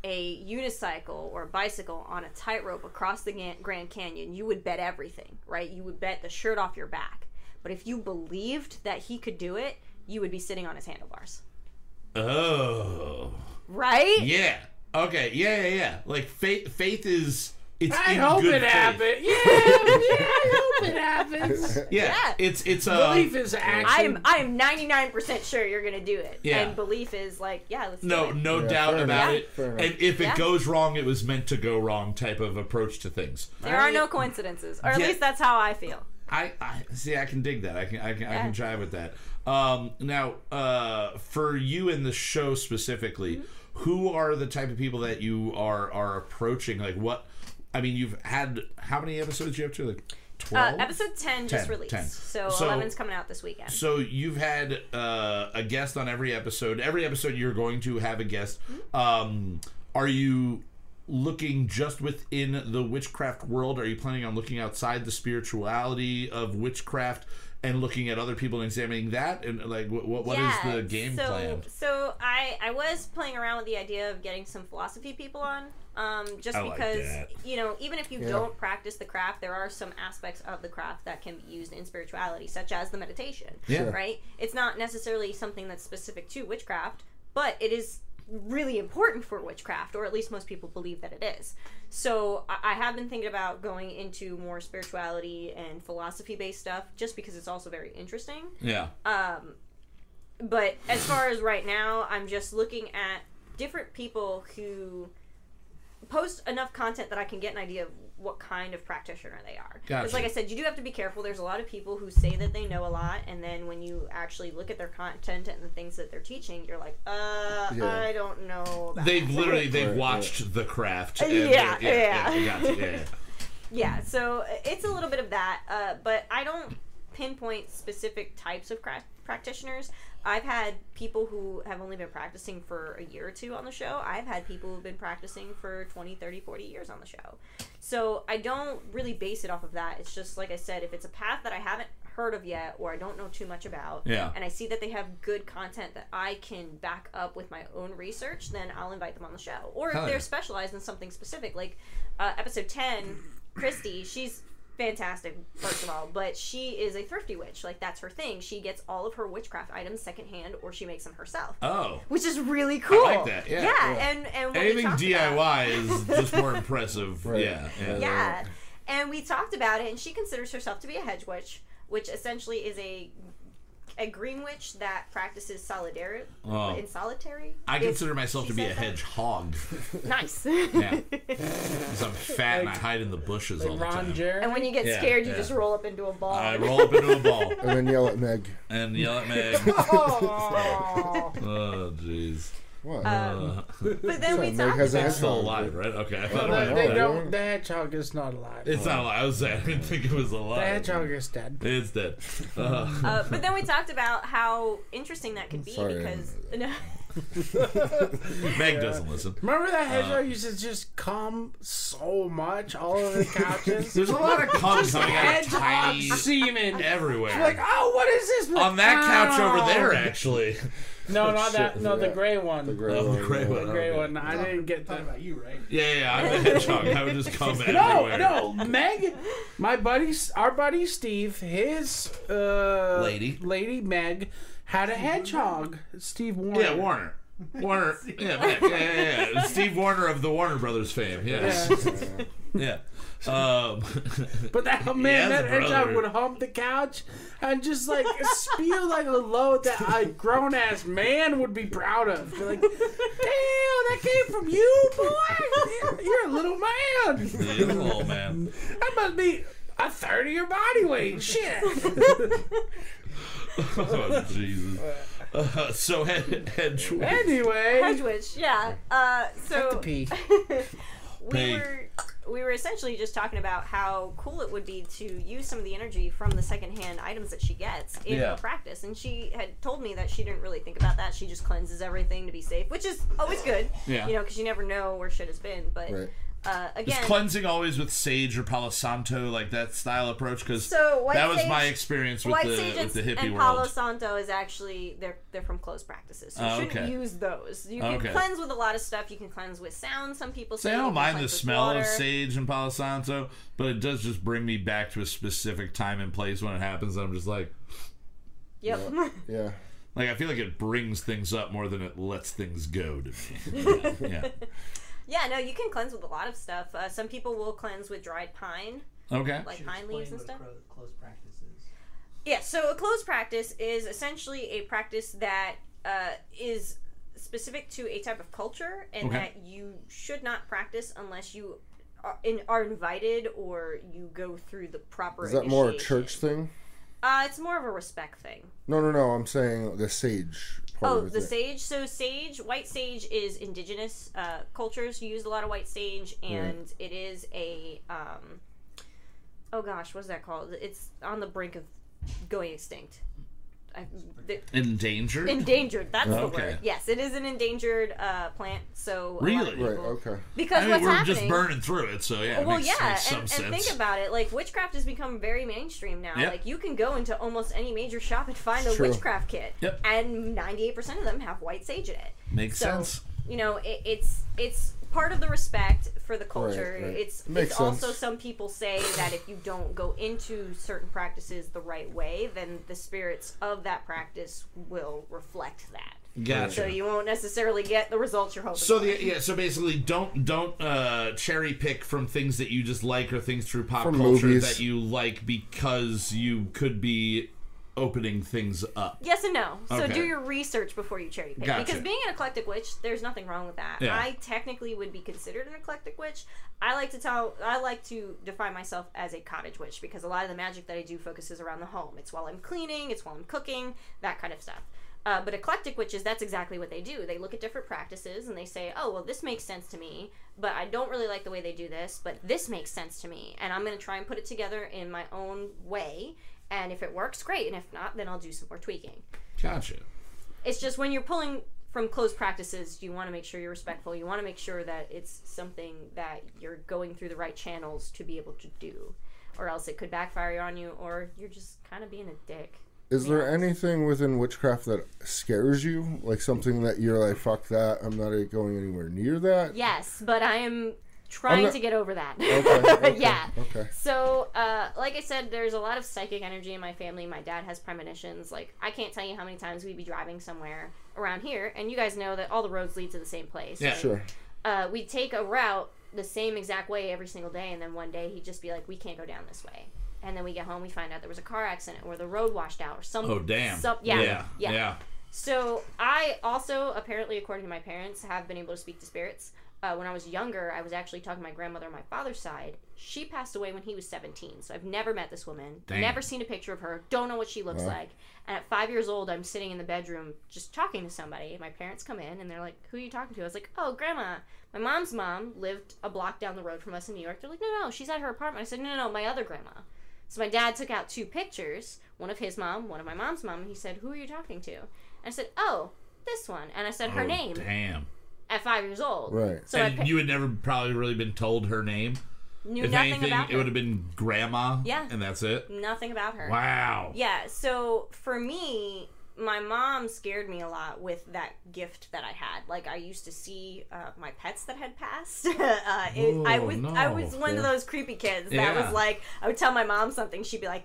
a unicycle or a bicycle on a tightrope across the Grand Canyon, you would bet everything, right? You would bet the shirt off your back. But if you believed that he could do it, you would be sitting on his handlebars, oh right? yeah okay yeah yeah yeah like faith faith is it's I in hope good it happens. Yeah, yeah, I hope it happens. yeah, Yeah. it's it's uh, Belief is action. I am I am 99% sure you're going to do it. Yeah. And belief is like, yeah, let's no do it. no Yeah, doubt about enough. it Fair and if it Yeah. goes wrong it was meant to go wrong type of approach to things There are no coincidences, or at Yeah. least that's how I feel. I, I see. I can dig that. I can. I can. I can jive with that. Um, now, uh, for you in the show specifically, Mm-hmm. who are the type of people that you are are approaching? Like, what? I mean, you've had how many episodes you have to? Like Uh, twelve. episode 10 just released. 10. So, So- 11's coming out this weekend. so you've had uh, a guest on every episode. Every episode, you're going to have a guest. Mm-hmm. Um, are you looking just within the witchcraft world? Are you planning on looking outside the spirituality of witchcraft and looking at other people and examining that? And like, what what, what is Yeah, the game so, plan? So I I was playing around with the idea of getting some philosophy people on, um, just I because that. you know even if you Yeah. don't practice the craft, there are some aspects of the craft that can be used in spirituality, such as the meditation. Yeah. Right. It's not necessarily something that's specific to witchcraft, but it is really important for witchcraft, or at least most people believe that it is. So I, I have been thinking about going into more spirituality and philosophy based stuff, just because it's also very interesting. Yeah. Um, but as far as right now, I'm just looking at different people who post enough content that I can get an idea of what kind of practitioner they are. Because, Gotcha. like I said, you do have to be careful. There's a lot of people who say that they know a lot, and then when you actually look at their content and the things that they're teaching, you're like, uh, Yeah. I don't know. About They've that." literally they've Right, watched the craft. and Yeah, they're- yeah. yeah, gotcha, yeah, yeah. yeah so it's a little bit of that uh, but i don't pinpoint specific types of cra- practitioners i've had people who have only been practicing for a year or two on the show. I've had people who've been practicing for 20 30 40 years on the show. So i don't really base it off of that. It's just like i said if it's a path that i haven't heard of yet or i don't know too much about Yeah. and i see that they have good content that i can back up with my own research then i'll invite them on the show. Or if they're specialized in something specific like uh, episode 10 christy she's fantastic first of all. But she is a thrifty witch. Like that's her thing. She gets all of her witchcraft items secondhand or she makes them herself. Oh, which is really cool. Like that, yeah. yeah, and and we anything talked DIY about- is just more impressive. Right. Yeah, yeah. Yeah. And we talked about it and she considers herself to be a hedge witch which essentially is a a green witch that practices solidarity Oh. in solitary I If consider myself to be a hedgehog. nice Yeah. Because I'm fat and I hide in the bushes all Like the Ron time. Jeremy. and when you get Yeah, scared you yeah. just roll up into a ball I roll up into a ball and then yell at Meg. and yell at Meg. Oh. Oh, jeez. What? Um, but then we Meg talked about It's still alive, right? Okay. I thought No, it they was- don't. The hedgehog is not alive. It's not alive. I was saying I didn't think it was The alive. hedgehog is dead. It's dead. Uh, uh, but then we talked about how interesting that could be Sorry. because no, Meg doesn't listen. Remember that hedgehog used to just come so much all over the couches? There's a lot of cum coming out of hedgehog tiny semen. everywhere. Like, oh, what is this? on that couch over there, actually. No, not that. Shit, No, the gray one. The The gray Oh, the one, gray yeah. one. gray Okay. one. I didn't get that. about you, right? Yeah, yeah, I'm a hedgehog. I would just come No, everywhere. no, Meg, my buddy, our buddy Steve, his uh, Lady. lady Meg, had a hedgehog. Steve Warner. Yeah, Warner. Warner. Yeah, Meg. yeah, yeah, yeah. Steve Warner of the Warner Brothers fame. Yes. Yeah. Yeah. Um, But that He man, that a hedgehog would hump the couch and just like spew like a load that a grown ass man would be proud of. Be like, damn, that came from you, boy. You're a little man. he's a little man. That must be a third of your body weight. Shit. Oh, Jesus. Uh, so head, head Anyway, Hedgewitch, yeah. Uh, so the pee. we Pig. were we were essentially just talking about how cool it would be to use some of the energy from the secondhand items that she gets in Yeah. her practice. And she had told me that she didn't really think about that. She just cleanses everything to be safe, which is always good. Yeah. You know, because you never know where shit has been. But Right. Uh, Is cleansing always with sage or Palo Santo, like that style approach? Because So, that was sage- my experience with White the Sage with the and, hippie and world. Palo Santo is actually they're they're from closed practices. So you Oh, shouldn't okay. use those. You can Okay. cleanse with a lot of stuff. You can cleanse with sound. Some people say See, I don't mind the cleanse with smell of sage and Palo Santo, but it does just bring me back to a specific time and place when it happens. I'm just like, Yep. Yeah. like I feel like it brings things up more than it lets things go to me. yeah. yeah. Yeah, no, you can cleanse with a lot of stuff. Uh, some people will cleanse with dried pine, Okay. like Should pine explain leaves and stuff. Close practice is. Yeah, so a closed practice is essentially a practice that uh, is specific to a type of culture and Okay. that you should not practice unless you are, in, are invited or you go through the proper Is that more a church thing? Uh, it's more of a respect thing. No, no, no. I'm saying the sage part Oh, the sage. So sage, white sage is indigenous uh, cultures use a lot of white sage, and it is a um, oh gosh, what's that called? It's on the brink of going extinct. I, the, Endangered. endangered. That's the Okay. word. Yes, it is an endangered uh, plant. So a lot of Really? people- Right. Okay. because I mean, what's we're happening? just burning through it, so yeah. It well, makes, yeah, makes some and, and think about it. Like witchcraft has become very mainstream now. Yep. Like you can go into almost any major shop and find a True. witchcraft kit, Yep. and ninety-eight percent of them have white sage in it. Makes So, sense. You know, it, it's it's part of the respect for the culture. Right, right. It's Makes it's also some people say that if you don't go into certain practices the right way, then the spirits of that practice will reflect that. Gotcha. So you won't necessarily get the results you're hoping. So for. the yeah, so basically, don't don't uh, cherry pick from things that you just like or things through pop From culture movies. that you like because you could be opening things up. Yes and no. So Okay. do your research before you cherry pick. Gotcha. Because being an eclectic witch, there's nothing wrong with that. Yeah. I technically would be considered an eclectic witch. I like to tell I like to define myself as a cottage witch because a lot of the magic that I do focuses around the home. It's while I'm cleaning, it's while I'm cooking, that kind of stuff. Uh, but eclectic witches, that's exactly what they do. They look at different practices and they say, oh, well, this makes sense to me, but I don't really like the way they do this, but this makes sense to me. And I'm going to try and put it together in my own way. And if it works, great. And if not, then I'll do some more tweaking. Gotcha. It's just when you're pulling from closed practices, you want to make sure you're respectful. You want to make sure that it's something that you're going through the right channels to be able to do, or else it could backfire on you, or you're just kind of being a dick. Is there anything within witchcraft that scares you? Like something that you're like, fuck that, I'm not going anywhere near that? Yes, but I am trying not- to get over that. Okay, okay, yeah. Okay. So, uh, like I said, there's a lot of psychic energy in my family. My dad has premonitions. Like, I can't tell you how many times we'd be driving somewhere around here, and you guys know that all the roads lead to the same place. Yeah. right? Sure. uh, we'd take a route the same exact way every single day, and then one day he'd just be like, "We can't go down this way." And then we get home, we find out there was a car accident, or the road washed out, or some. Oh damn. Some, yeah, yeah. yeah, Yeah. So I also, apparently, according to my parents, have been able to speak to spirits. Uh, when I was younger, I was actually talking to my grandmother on my father's side. She passed away when he was 17, so I've never met this woman, never seen a picture of her, don't know what she looks like. And at five years old, I'm sitting in the bedroom just talking to somebody. My parents come in and they're like, "Who are you talking to?" I was like, "Oh, grandma." My mom's mom lived a block down the road from us in New York. They're like, "No, no, she's at her apartment." I said, "No, no, no, my other grandma." So my dad took out two pictures, one of his mom, one of my mom's mom, and he said, "Who are you talking to?" And I said, "Oh, this one." And I said her Oh, name Damn. At five years old. Right. So and pa- you had never probably really been told her name. knew if nothing anything, about her. it would have been grandma. Yeah. And that's it. nothing about her. Wow. Yeah, so for me, my mom scared me a lot with that gift that I had. Like I used to see uh, my pets that had passed. uh, it, I Oh, was no. I was one of those creepy kids that Yeah. was like I would tell my mom something, she'd be like,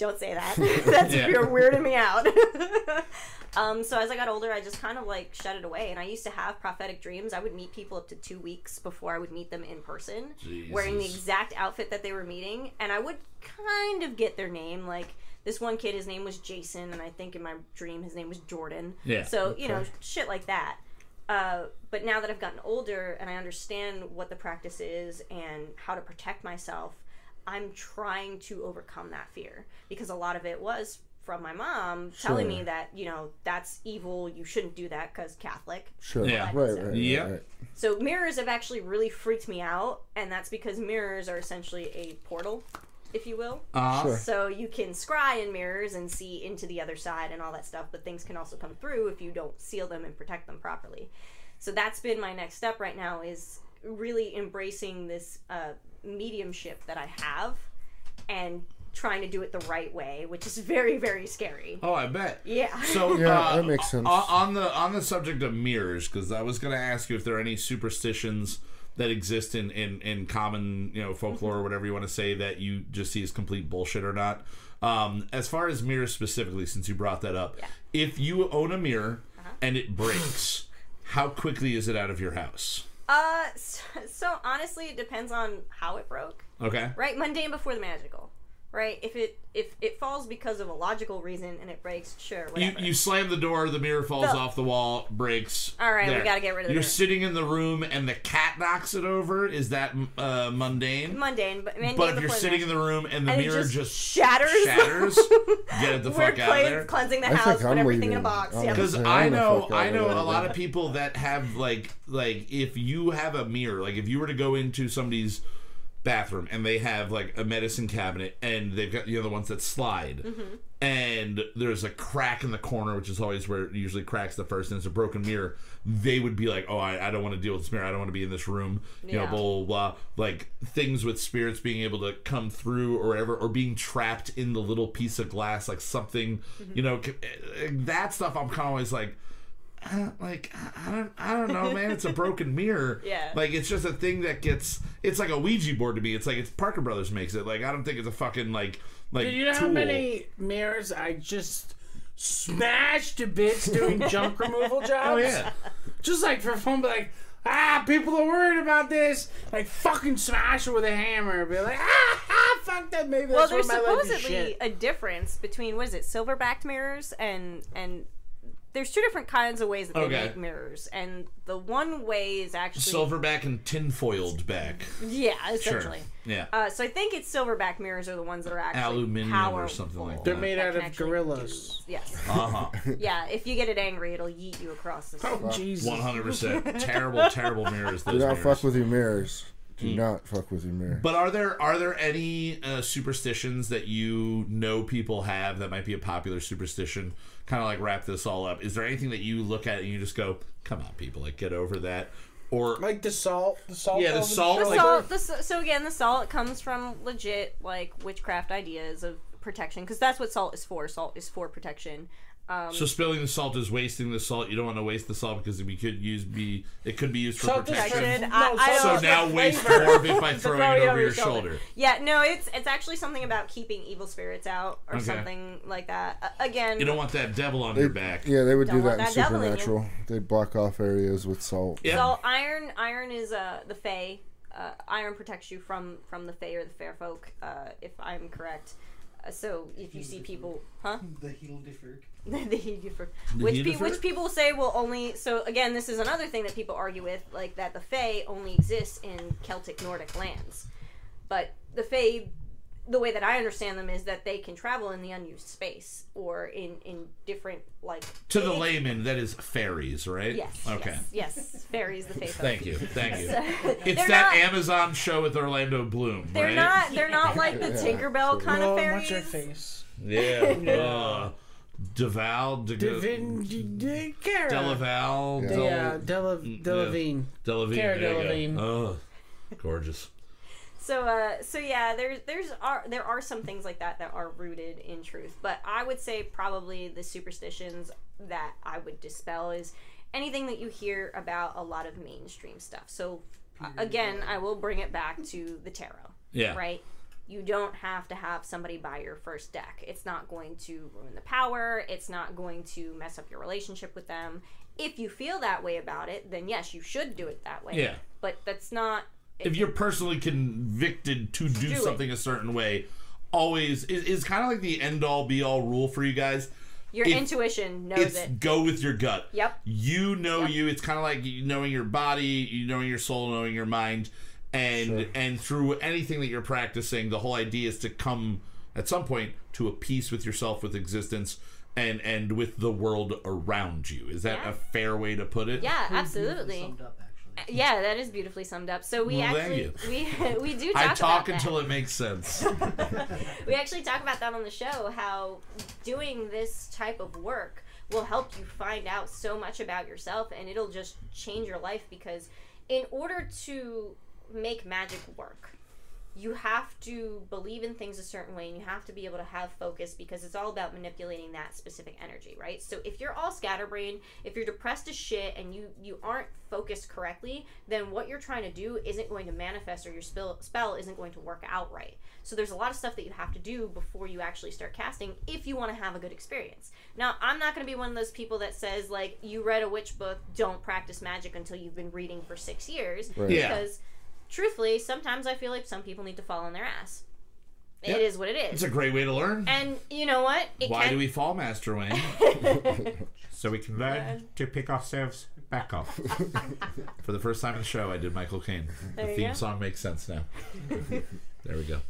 "Don't say that. That's Yeah. you're weirding me out." um, so as I got older, I just kind of like shut it away. And I used to have prophetic dreams. I would meet people up to two weeks before I would meet them in person, wearing the exact outfit that they were meeting, and I would kind of get their name. Like this one kid, his name was Jason, and I think in my dream his name was Jordan. Yeah, So you know, shit like that. Uh, but now that I've gotten older and I understand what the practice is and how to protect myself, I'm trying to overcome that fear because a lot of it was from my mom telling me that you know that's evil. You shouldn't do that because Catholic. Sure. Yeah. Right, right, right, Yeah. right. So mirrors have actually really freaked me out, and that's because mirrors are essentially a portal, if you will. Uh, Sure. So you can scry in mirrors and see into the other side and all that stuff, but things can also come through if you don't seal them and protect them properly. So that's been my next step right now is really embracing this uh, mediumship that I have and trying to do it the right way, which is very very scary. Oh, I bet. Yeah. So Yeah, uh, that makes sense. On the on the subject of mirrors, because I was going to ask you if there are any superstitions that exist in, in, in common you know folklore or whatever you want to say that you just see as complete bullshit or not. Um, as far as mirrors specifically, since you brought that up, Yeah. if you own a mirror and it breaks, how quickly is it out of your house? Uh, so, so honestly, it depends on how it broke. Okay. right mundane before the magical right if it if it falls because of a logical reason and it breaks sure You, whatever you slam the door, the mirror falls No. off the wall, breaks. All right, we There. gotta get rid of the You're mirror. sitting in the room and the cat knocks it over. Is that uh, mundane? mundane but mundane But if you're before sitting in the room and the and it mirror just just, shatters. shatters, get it the we're fuck out of clean- there. cleansing the I house think put I'm everything in a leaving. box I'm. Because Yeah, I I'm the know, fuck I of know there, a lot of people that have like, like if you have a mirror, like if you were to go into somebody's bathroom and they have like a medicine cabinet and they've got you know the ones that slide. Mm-hmm. and there's a crack in the corner which is always where it usually cracks the first and it's a broken mirror. They would be like oh i, I don't want to deal with this mirror. I don't want to be in this room. You know blah, blah blah like things with spirits being able to come through or whatever or being trapped in the little piece of glass like something Mm-hmm. you know c- eh, that stuff i'm kind of always like uh, like I don't, I don't know, man. It's a broken mirror. Yeah. Like it's just a thing that gets. It's like a Ouija board to me. It's like it's Parker Brothers makes it. Like I don't think it's a fucking like like. Do you know how many mirrors I just smashed to bits doing junk removal jobs? Oh yeah. Just like for fun, be like, ah, people are worried about this. Like fucking smash it with a hammer. Be like, ah, ah fuck that. Maybe well that's there's what my life Well is supposedly shit. a difference between what is it silver-backed mirrors and and there's two different kinds of ways that they Okay. make mirrors and the one way is actually Silverback and tinfoiled back. yeah Sure. essentially Yeah. Uh, so I think it's silverback mirrors are the ones that are actually Aluminium or powerful. something like They're made that out of gorillas. do- Yes. Uh huh. Yeah. If you get it angry, it'll yeet you across the. Oh Jesus! One hundred percent. Terrible, terrible mirrors. Those Do not mirrors. fuck with your mirrors. Do Mm. not fuck with your mirror. But are there are there any uh, superstitions that you know people have that might be a popular superstition? Kind of like wrap this all up. Is there anything that you look at and you just go, "Come on, people, like get over that," or Like the salt, the salt. Yeah, the salt, The like- salt. The, so again, the salt comes from legit like witchcraft ideas of protection because that's what salt is for. Salt is for protection. Um, so spilling the salt is wasting the salt? You don't want to waste the salt because we could use be it could be used for Salt protection. protection. No, I, I So don't. now waste flavor. more of it by To throwing throw it over your shoulder. Yeah, no, it's it's actually something about keeping evil spirits out or Okay. something like that. Uh, again, You don't want that devil on They- your back. Yeah, they would Don't do that in that in. Supernatural. They block off areas with salt. Yeah. So iron, iron is uh, the Fae. Uh, iron protects you from from the Fae or the Fair folk, uh, if I'm correct. Uh, So if you see people, huh? The Hildeferg. the Hedeford. Which, pe- which people say will only. So again, this is another thing that people argue with, like that the Fae only exists in Celtic Nordic lands. But the Fae, the way that I understand them is that they can travel in the unused space or in in different like. To the layman, that is fairies, right? Yes. Okay. Yes. yes fairies, the Fae. Thank you. Thank you. It's they're that not, Amazon show with Orlando Bloom, They're right? not. They're not like the Yeah, Tinkerbell kind of Oh, fairies. what's her face? Yeah. Uh, Deval, De- Divin, D- D- Cara. Delaval, Yeah. Del- Yeah, Dela, Delavine. Delavine. Cara there you Delevingne. go. Oh, gorgeous. So uh so yeah, there's there's are there are some things like that that are rooted in truth, but I would say probably the superstitions that I would dispel is anything that you hear about a lot of mainstream stuff. So uh, again, I will bring it back to the tarot, Yeah. right? You don't have to have somebody buy your first deck. It's not going to ruin the power. It's not going to mess up your relationship with them. If you feel that way about it, then yes, you should do it that way. Yeah. But that's not If you're personally convicted to do, Do it. something a certain way, always is, is kind of like the end all be all rule for you guys. Your If- intuition knows It's it. go with your gut. Yep. You know Yep. you. It's kind of like knowing your body, you knowing your soul, knowing your mind, and Sure. and through anything that you're practicing, the whole idea is to come at some point to a peace with yourself, with existence, and and with the world around you. Is that Yeah. a fair way to put it? Yeah, Beautifully absolutely. Summed up, actually. Yeah, that is beautifully summed up. So we Well, actually we we do talk I talk until it makes sense. we actually talk about that on the show how doing this type of work will help you find out so much about yourself and it'll just change your life because in order to make magic work you have to believe in things a certain way and you have to be able to have focus because it's all about manipulating that specific energy right so if you're all scatterbrained if you're depressed as shit and you you aren't focused correctly then what you're trying to do isn't going to manifest or your spell spell isn't going to work out right so there's a lot of stuff that you have to do before you actually start casting if you want to have a good experience now i'm not going to be one of those people that says like you read a witch book don't practice magic until you've been reading for six years Right. Yeah. because truthfully, sometimes I feel like some people need to fall on their ass. Yep. It is what it is. It's a great way to learn. And you know what? It Why can... do we fall, Master Wayne? so we can learn to pick ourselves back up. For the first time in the show, I did Michael Caine. There The theme go. song makes sense now. there we go.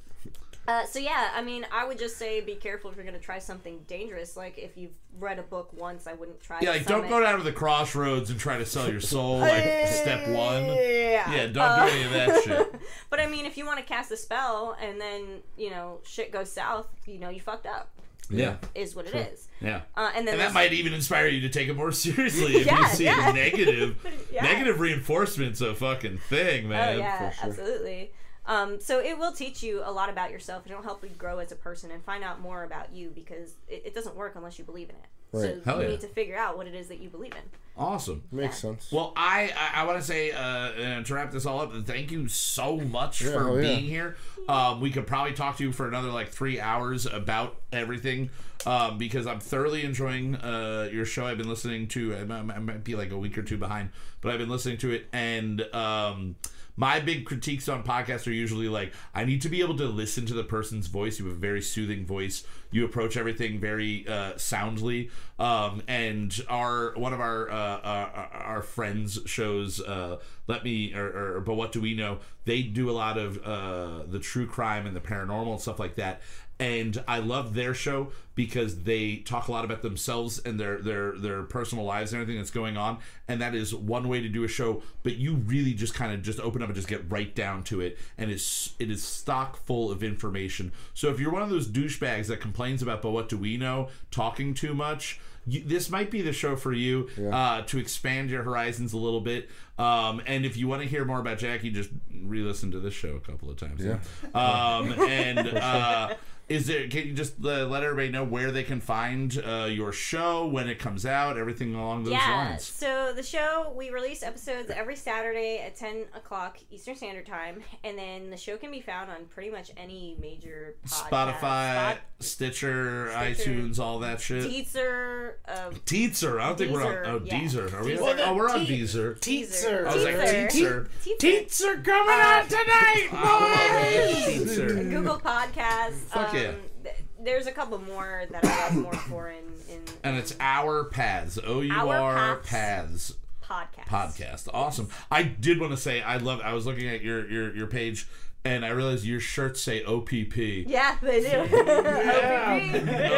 Uh, so yeah, I mean, I would just say be careful if you're gonna try something dangerous. Like if you've read a book once, I wouldn't try. Yeah, like don't go down to the crossroads and try to sell your soul like step one. Yeah. Yeah, don't Uh, do any of that shit. But I mean, if you want to cast a spell and then you know shit goes south, you know you fucked up. Yeah, Is what it is. yeah. Uh, and then And that might even inspire you to take it more seriously if you see yeah. a negative. Yeah. Negative reinforcement's a fucking thing, man. Oh yeah, sure. absolutely. Um, so it will teach you a lot about yourself, and it'll help you grow as a person and find out more about you because it, it doesn't work unless you believe in it. Right. So Hell you yeah. need to figure out what it is that you believe in. Awesome. Makes sense. Well, I I, I want to say uh, uh, to wrap this all up, thank you so much Yeah, for hell yeah. being here. Um, we could probably talk to you for another like three hours about everything um, because I'm thoroughly enjoying uh, your show. I've been listening to. I might, I might be like a week or two behind, but I've been listening to it and. Um, my big critiques on podcasts are usually like I need to be able to listen to the person's voice. You have a very soothing voice. You approach everything very uh, soundly. Um, and our one of our uh, our, our friends shows uh, let me or, or but what do we know? They do a lot of uh, the true crime and the paranormal and stuff like that. And I love their show because they talk a lot about themselves and their their their personal lives and everything that's going on. And that is one way to do a show. But you really just kind of just open up and just get right down to it. And it's it is stock full of information. So if you're one of those douchebags that complains about but what do we know, talking too much. You, this might be the show for you uh, to expand your horizons a little bit. Um, and if you want to hear more about Jackie, just re-listen to this show a couple of times. Yeah. Um, and uh, is it Can you just uh, let everybody know where they can find uh, your show when it comes out? Everything along those yeah. lines. So the show we release episodes every Saturday at ten o'clock Eastern Standard Time, and then the show can be found on pretty much any major podcast, Spotify, Spot- Stitcher, Stitcher, iTunes, all that shit. Deezer, uh, Teaser. I don't think we're on. Deezer, Oh, yeah. Deezer. Are we? Deezer. Oh, we're on Te- Deezer. Teetzer. I was like, Teaser. Teaser. Teaser. Coming out tonight, boys! Teaser. Google Podcasts. Fuck um, yeah. th- there's a couple more that I like more for in in And it's Our Paths. O U R Paths podcast. podcast. Awesome. I did want to say I love. I was looking at your your your page. And I realized your shirts say OPP. Yeah, they do.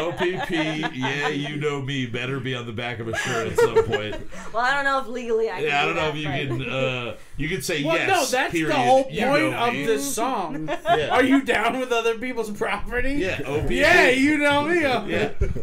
OPP, OPP, yeah, you know me. Better be on the back of a shirt at some point. well, I don't know if legally I can. Yeah, I do don't know if you but- can. Uh, you can say Well, yes. no, that's period. the whole You point know of me. this song. Yeah. Are you down with other people's property? Yeah, OPP. Yeah, you know me. Yeah,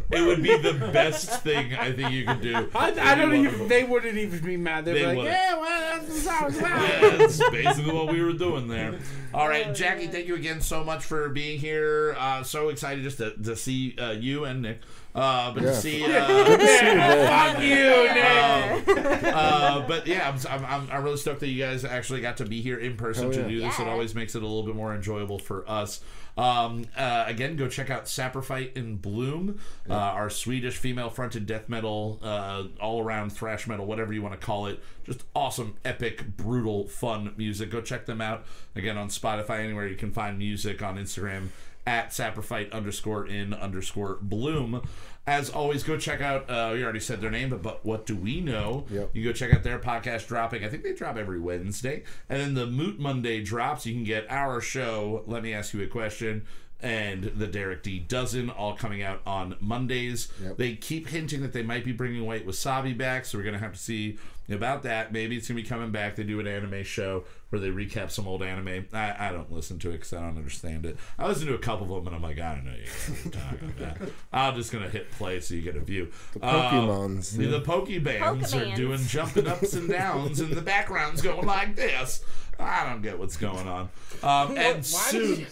it would be the best thing I think you could do. I, I don't even. wonderful. They wouldn't even be mad. They'd They be like, wouldn't. "Yeah, well, that's the song's about." Yeah, that's basically what we were doing there. All right, Jackie, thank you again so much for being here. Uh, so excited just to, to see uh, you and Nick. Uh, but Yeah. to see, uh, Yeah, fuck you, Nick. uh, but yeah, I'm, I'm, I'm really stoked that you guys actually got to be here in person Hell to yeah. do this. It always makes it a little bit more enjoyable for us. Um, uh, again, go check out Saprophyte in Bloom, uh, our Swedish female fronted death metal, uh, all around thrash metal, whatever you want to call it. Just awesome, epic, brutal, fun music. Go check them out. Again, on Spotify, anywhere you can find music, on Instagram at saprophyte underscore in underscore bloom. As always, go check out. Uh, we already said their name, but but what do we know? Yep. You go check out their podcast dropping. I think they drop every Wednesday, and then the Moot Monday drops. You can get our show. Let me ask you a question. And the Derek D dozen all coming out on Mondays. Yep. They keep hinting that they might be bringing White Wasabi back, so we're gonna have to see about that. Maybe it's gonna be coming back. They do an anime show where they recap some old anime. I, I don't listen to it because I don't understand it. I listen to a couple of them and I'm like, I don't know you're talking about. I'm just gonna hit play so you get a view. The Pokemons. the, the Pokebands are doing jumping ups and downs, and the background's going like this. I don't get what's going on. Um, and Why, soon, did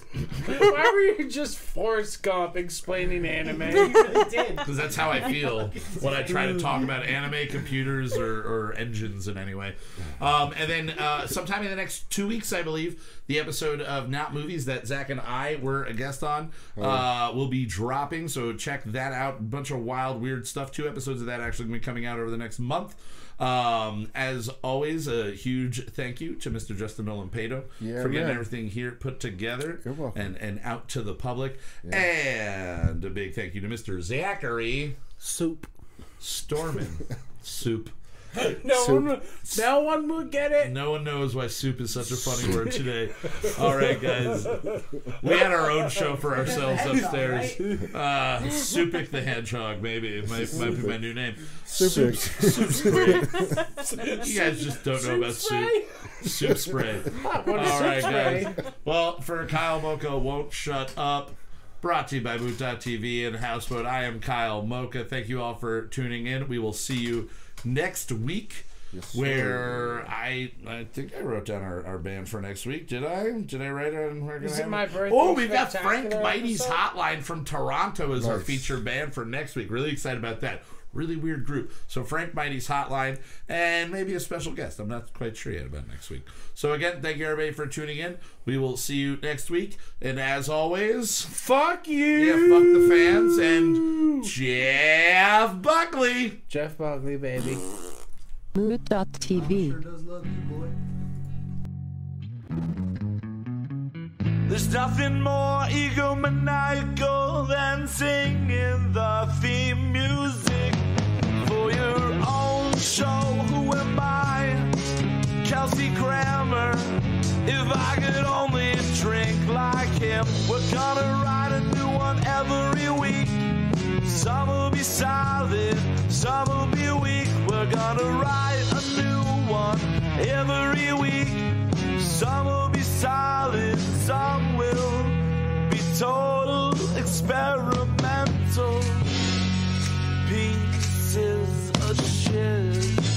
you, why were you just Forrest Gump explaining anime? It did. because that's how I feel when I try to talk about anime, computers, or, or engines in any way. Um, and then uh, sometime in the next two weeks, I believe, the episode of Not Movies that Zach and I were a guest on uh, will be dropping. So check that out. A bunch of wild, weird stuff. Two episodes of that actually going to be coming out over the next month. Um, as always, a huge thank you to Mr. Justin Nolan Pato Yeah, for getting man. everything here put together and, and out to the public. And a big thank you to Mr. Zachary Soup. Stormin. Soup. No Soup. one, will, no one will get it. No one knows why soup is such a funny word today. All right, guys. We had our own show for ourselves upstairs. Uh, Supik the Hedgehog, maybe. It might, might be my new name. Super. Soup's great. You guys just don't know about soup. Soup spray. All right, guys. Well, for Kyle Mocha won't shut up. Brought to you by Moot.tv and Houseboat. I am Kyle Mocha. Thank you all for tuning in. We will see you next week. sir. where I I think I wrote down our, our band for next week. Did I? Did I write it? We're gonna Is it my birthday Oh, we've got Frank Mighty's episode? Hotline from Toronto as our feature band for next week. Really excited about that. Really weird group. So Frank Mighty's Hotline and maybe a special guest. I'm not quite sure yet about next week. So again, thank you everybody for tuning in. We will see you next week. And as always, Fuck you. yeah, fuck the fans and Jeff Buckley. Jeff Buckley, baby. Moot.tv. There's nothing more egomaniacal than singing the theme music for your own show. Who am I? Kelsey Grammer. If I could only drink like him, we're gonna write a new one every week. Some will be solid, some will be weak. We're gonna write a new one every week. Some will be silent, some will be total experimental pieces of shit.